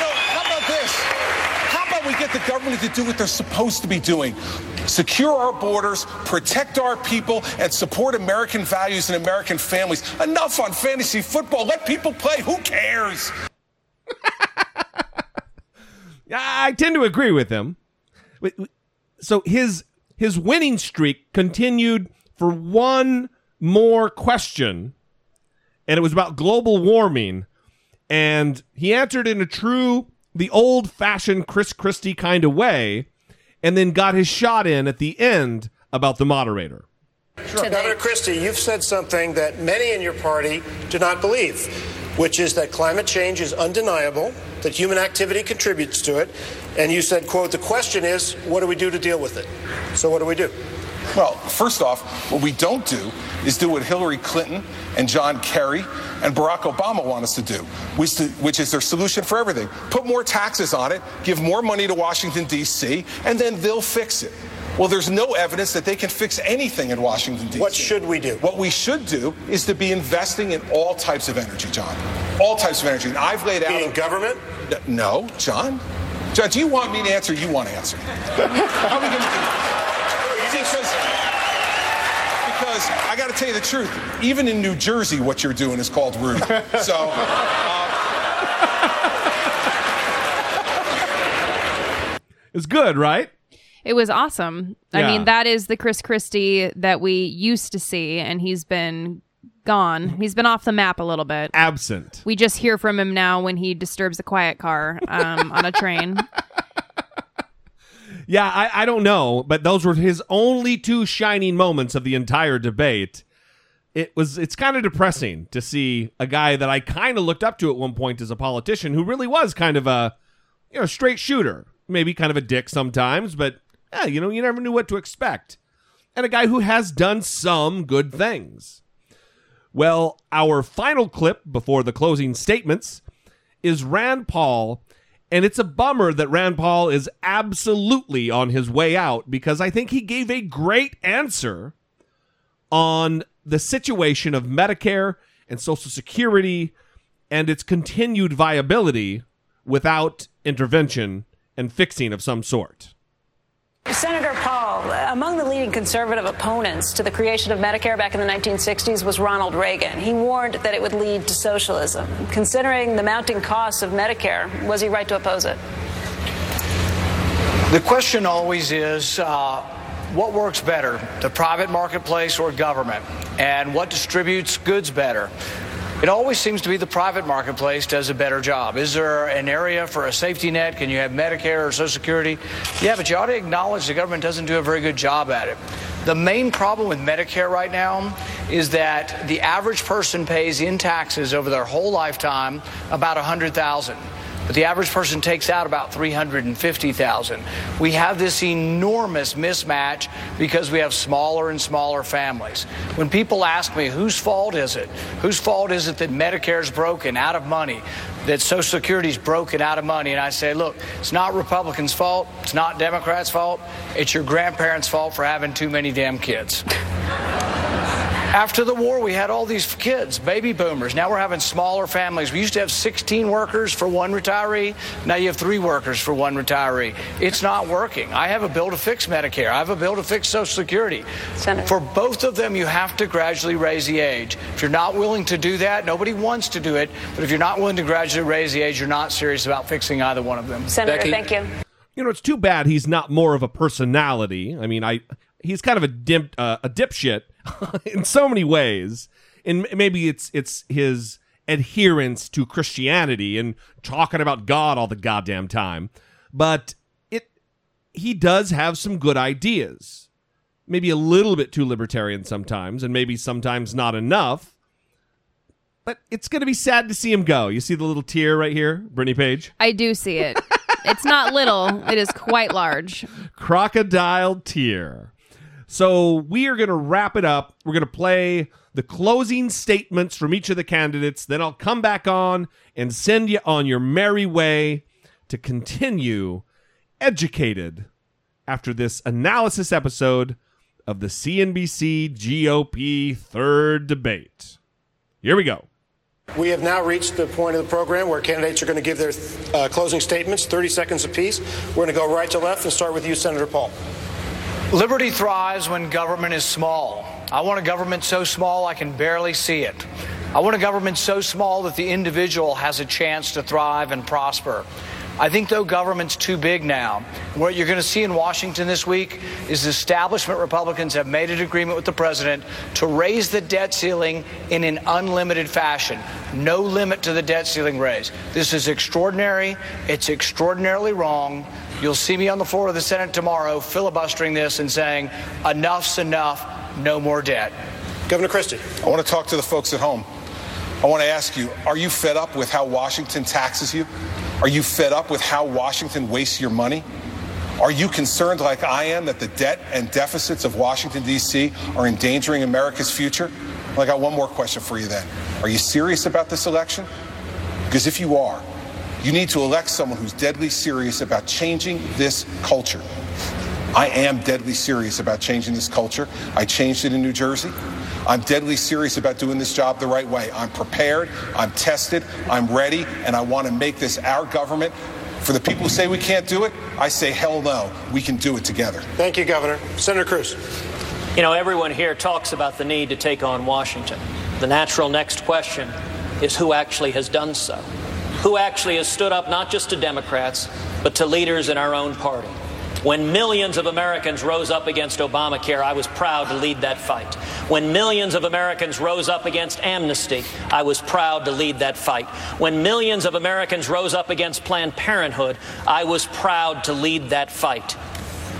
No, How about this? How about we get the government to do what they're supposed to be doing? Secure our borders, protect our people, and support American values and American families. Enough on fantasy football. Let people play. Who cares? I tend to agree with him. So his his winning streak continued for one more question, and it was about global warming. And he answered in a true, the old fashioned Chris Christie kind of way, and then got his shot in at the end about the moderator. Governor Christie, you've said something that many in your party do not believe, which is that climate change is undeniable, that human activity contributes to it, and you said, quote, the question is, what do we do to deal with it? So what do we do? Well, first off, what we don't do is do what Hillary Clinton and John Kerry and Barack Obama want us to do, which, to, which is their solution for everything. Put more taxes on it, give more money to Washington, D.C., and then they'll fix it. Well, there's no evidence that they can fix anything in Washington, D.C. What should we do? What we should do is to be investing in all types of energy, John. All types of energy. And I've laid out. Meaning government? No, John. John, do you want me to answer? You want to answer? How are we going to do this? Because, because I got to tell you the truth. Even in New Jersey, what you're doing is called rude. So. It's good, right? It was awesome. I mean, that is the Chris Christie that we used to see, and he's been gone. He's been off the map a little bit. Absent. We just hear from him now when he disturbs a quiet car um, on a train. Yeah, I, I don't know, but those were his only two shining moments of the entire debate. It was it's kind of depressing to see a guy that I kind of looked up to at one point as a politician who really was kind of a you know straight shooter, maybe kind of a dick sometimes, but yeah, you know you never knew what to expect, and a guy who has done some good things. Well, our final clip before the closing statements is Rand Paul. And it's a bummer that Rand Paul is absolutely on his way out because I think he gave a great answer on the situation of Medicare and Social Security and its continued viability without intervention and fixing of some sort. Senator among the leading conservative opponents to the creation of Medicare back in the 1960s was Ronald Reagan. He warned that it would lead to socialism. Considering the mounting costs of Medicare, was he right to oppose it? The question always is uh, what works better, the private marketplace or government? And what distributes goods better? It always seems to be the private marketplace does a better job. Is there an area for a safety net? Can you have Medicare or Social Security? Yeah, but you ought to acknowledge the government doesn't do a very good job at it. The main problem with Medicare right now is that the average person pays in taxes over their whole lifetime about 100,000 but the average person takes out about 350,000. We have this enormous mismatch because we have smaller and smaller families. When people ask me, whose fault is it? Whose fault is it that Medicare is broken, out of money, that Social Security is broken, out of money? And I say, look, it's not Republicans' fault, it's not Democrats' fault, it's your grandparents' fault for having too many damn kids. After the war, we had all these kids, baby boomers. Now we're having smaller families. We used to have 16 workers for one retiree. Now you have three workers for one retiree. It's not working. I have a bill to fix Medicare. I have a bill to fix Social Security. Senator. For both of them, you have to gradually raise the age. If you're not willing to do that, nobody wants to do it, but if you're not willing to gradually raise the age, you're not serious about fixing either one of them. Senator, Becky? thank you. You know, it's too bad he's not more of a personality. I mean, I he's kind of a dim, uh, a dipshit in so many ways, and maybe it's it's his adherence to Christianity and talking about God all the goddamn time. But it he does have some good ideas. Maybe a little bit too libertarian sometimes, and maybe sometimes not enough. But it's going to be sad to see him go. You see the little tear right here, Brittany Page? I do see it. it's not little, it is quite large. crocodile tear. So we are going to wrap it up. We're going to play the closing statements from each of the candidates. Then I'll come back on and send you on your merry way to continue educated after this analysis episode of the CNBC GOP third debate. Here we go. We have now reached the point of the program where candidates are going to give their uh, closing statements, 30 seconds apiece. We're going to go right to left and start with you, Senator Paul. Liberty thrives when government is small. I want a government so small I can barely see it. I want a government so small that the individual has a chance to thrive and prosper. I think, though, government's too big now. What you're going to see in Washington this week is establishment Republicans have made an agreement with the president to raise the debt ceiling in an unlimited fashion. No limit to the debt ceiling raise. This is extraordinary. It's extraordinarily wrong. You'll see me on the floor of the Senate tomorrow filibustering this and saying, enough's enough, no more debt. Governor Christie. I want to talk to the folks at home. I want to ask you are you fed up with how Washington taxes you? Are you fed up with how Washington wastes your money? Are you concerned, like I am, that the debt and deficits of Washington, D.C. are endangering America's future? Well, I got one more question for you then. Are you serious about this election? Because if you are, you need to elect someone who's deadly serious about changing this culture. I am deadly serious about changing this culture. I changed it in New Jersey. I'm deadly serious about doing this job the right way. I'm prepared, I'm tested, I'm ready, and I want to make this our government. For the people who say we can't do it, I say hell no. We can do it together. Thank you, Governor. Senator Cruz. You know, everyone here talks about the need to take on Washington. The natural next question is who actually has done so? Who actually has stood up not just to Democrats, but to leaders in our own party? When millions of Americans rose up against Obamacare, I was proud to lead that fight. When millions of Americans rose up against amnesty, I was proud to lead that fight. When millions of Americans rose up against Planned Parenthood, I was proud to lead that fight.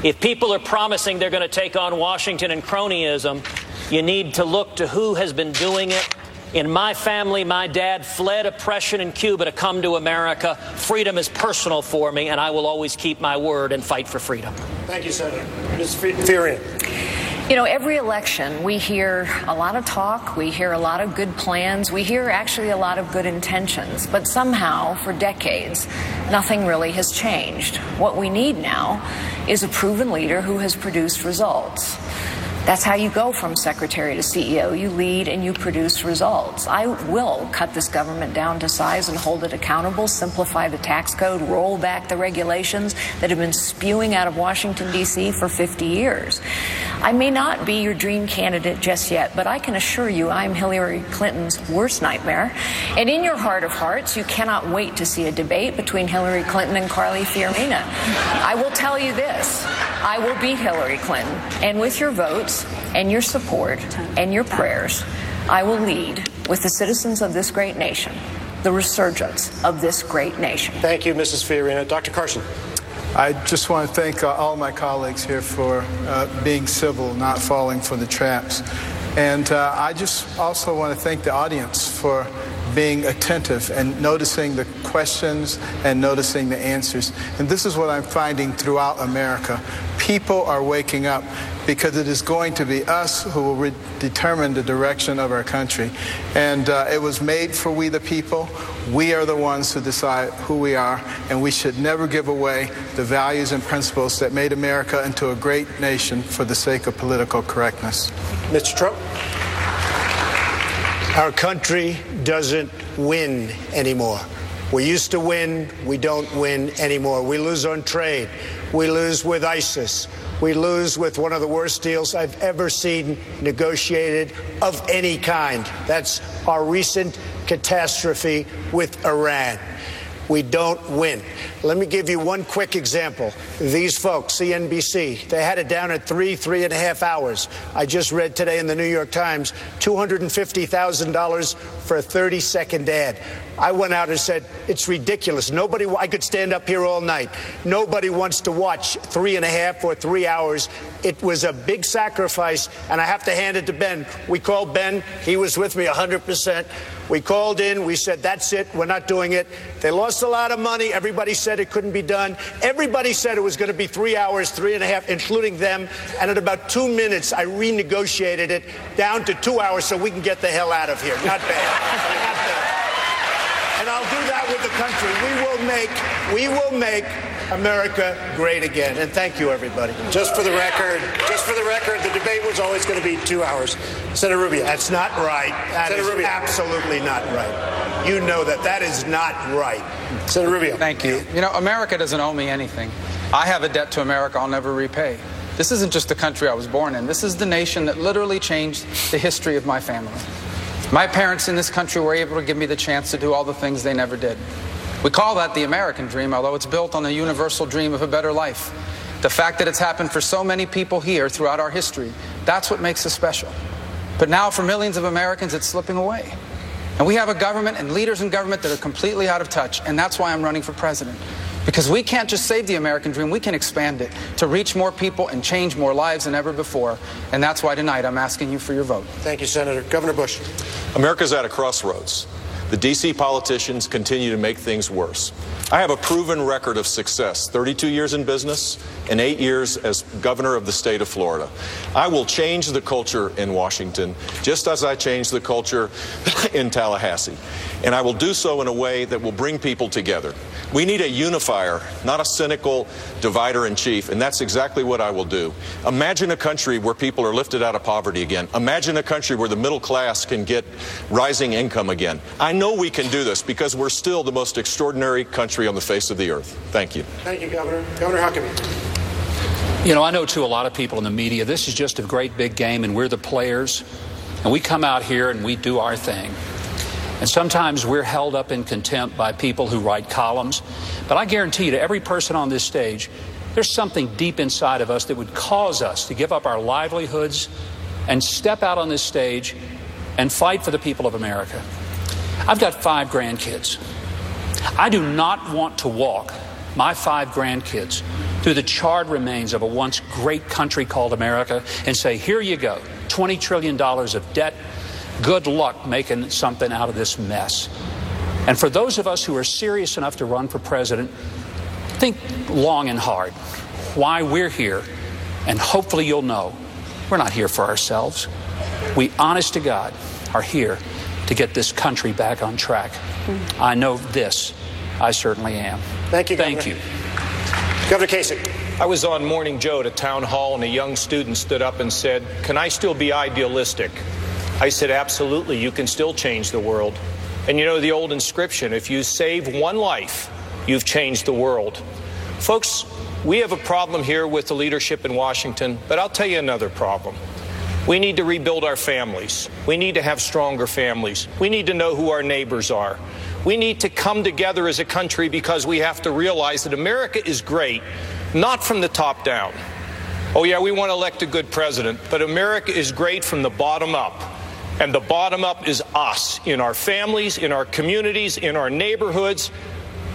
If people are promising they're going to take on Washington and cronyism, you need to look to who has been doing it. In my family, my dad fled oppression in Cuba to come to America. Freedom is personal for me, and I will always keep my word and fight for freedom. Thank you, Senator. Ms. Fiorina. You know, every election we hear a lot of talk, we hear a lot of good plans, we hear actually a lot of good intentions, but somehow for decades nothing really has changed. What we need now is a proven leader who has produced results. That's how you go from secretary to CEO. You lead and you produce results. I will cut this government down to size and hold it accountable, simplify the tax code, roll back the regulations that have been spewing out of Washington, D.C. for 50 years. I may not be your dream candidate just yet, but I can assure you I'm Hillary Clinton's worst nightmare. And in your heart of hearts, you cannot wait to see a debate between Hillary Clinton and Carly Fiorina. I will tell you this I will beat Hillary Clinton. And with your votes, and your support and your prayers, I will lead with the citizens of this great nation the resurgence of this great nation. Thank you, Mrs. Fiorina. Dr. Carson. I just want to thank uh, all my colleagues here for uh, being civil, not falling for the traps. And uh, I just also want to thank the audience for being attentive and noticing the questions and noticing the answers. And this is what I'm finding throughout America. People are waking up because it is going to be us who will re- determine the direction of our country. And uh, it was made for we the people. We are the ones who decide who we are, and we should never give away the values and principles that made America into a great nation for the sake of political correctness. Mr. Trump? Our country doesn't win anymore. We used to win, we don't win anymore. We lose on trade, we lose with ISIS, we lose with one of the worst deals I've ever seen negotiated of any kind. That's our recent catastrophe with Iran. We don't win. Let me give you one quick example. These folks, CNBC, they had it down at three, three and a half hours. I just read today in the New York Times $250,000 for a 30 second ad. I went out and said, it's ridiculous. Nobody, I could stand up here all night. Nobody wants to watch three and a half or three hours. It was a big sacrifice, and I have to hand it to Ben. We called Ben. He was with me 100%. We called in. We said, that's it. We're not doing it. They lost a lot of money. Everybody said it couldn't be done. Everybody said it was going to be three hours, three and a half, including them. And at about two minutes, I renegotiated it down to two hours so we can get the hell out of here. Not bad. Not bad. And I'll do that with the country. We will make, we will make America great again. And thank you, everybody. Just for the record, just for the record, the debate was always going to be two hours. Senator Rubio. That's not right. That Senator is Rubio. absolutely not right. You know that. That is not right. Senator Rubio. Thank you. You know, America doesn't owe me anything. I have a debt to America I'll never repay. This isn't just the country I was born in. This is the nation that literally changed the history of my family. My parents in this country were able to give me the chance to do all the things they never did. We call that the American dream, although it's built on the universal dream of a better life. The fact that it's happened for so many people here throughout our history, that's what makes us special. But now, for millions of Americans, it's slipping away. And we have a government and leaders in government that are completely out of touch, and that's why I'm running for president. Because we can't just save the American dream, we can expand it to reach more people and change more lives than ever before. And that's why tonight I'm asking you for your vote. Thank you, Senator. Governor Bush. America's at a crossroads. The D.C. politicians continue to make things worse. I have a proven record of success 32 years in business and eight years as governor of the state of Florida. I will change the culture in Washington just as I changed the culture in Tallahassee. And I will do so in a way that will bring people together. We need a unifier, not a cynical divider in chief, and that's exactly what I will do. Imagine a country where people are lifted out of poverty again. Imagine a country where the middle class can get rising income again. I know we can do this because we're still the most extraordinary country on the face of the earth. Thank you. Thank you, Governor. Governor Huckabee. You know, I know to a lot of people in the media, this is just a great big game and we're the players. And we come out here and we do our thing. And sometimes we're held up in contempt by people who write columns. But I guarantee you to every person on this stage, there's something deep inside of us that would cause us to give up our livelihoods and step out on this stage and fight for the people of America. I've got five grandkids. I do not want to walk my five grandkids through the charred remains of a once great country called America and say, here you go, $20 trillion of debt. Good luck making something out of this mess. And for those of us who are serious enough to run for president, think long and hard why we're here. And hopefully you'll know we're not here for ourselves. We, honest to God, are here to get this country back on track. Mm. I know this. I certainly am. Thank you, Thank Governor. you. Governor Kasich. I was on Morning Joe at a town hall, and a young student stood up and said, Can I still be idealistic? I said, Absolutely, you can still change the world. And you know the old inscription if you save one life, you've changed the world. Folks, we have a problem here with the leadership in Washington, but I'll tell you another problem. We need to rebuild our families. We need to have stronger families. We need to know who our neighbors are. We need to come together as a country because we have to realize that America is great, not from the top down. Oh, yeah, we want to elect a good president, but America is great from the bottom up. And the bottom up is us in our families, in our communities, in our neighborhoods.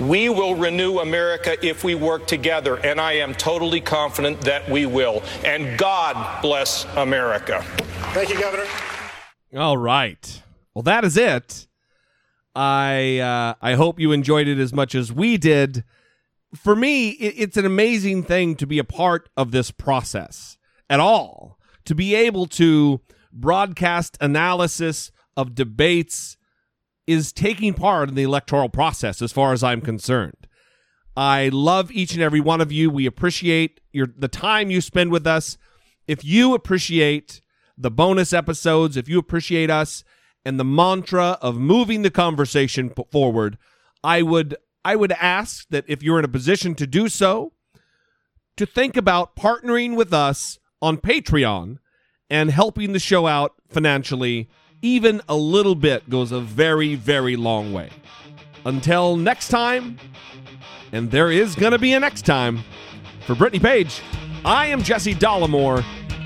We will renew America if we work together, and I am totally confident that we will. And God bless America. Thank you, Governor. All right. Well, that is it. I uh, I hope you enjoyed it as much as we did. For me, it, it's an amazing thing to be a part of this process at all. To be able to broadcast analysis of debates is taking part in the electoral process, as far as I'm concerned. I love each and every one of you. We appreciate your the time you spend with us. If you appreciate the bonus episodes, if you appreciate us and the mantra of moving the conversation forward, I would I would ask that if you're in a position to do so, to think about partnering with us on Patreon and helping the show out financially. Even a little bit goes a very, very long way. Until next time, and there is going to be a next time, for Brittany Page, I am Jesse Dollemore,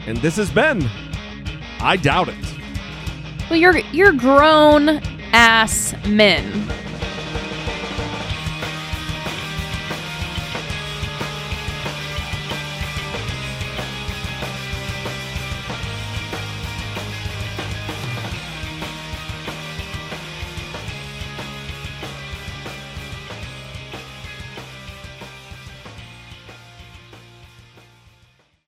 and this has been I Doubt It. Well, you're you're grown ass men.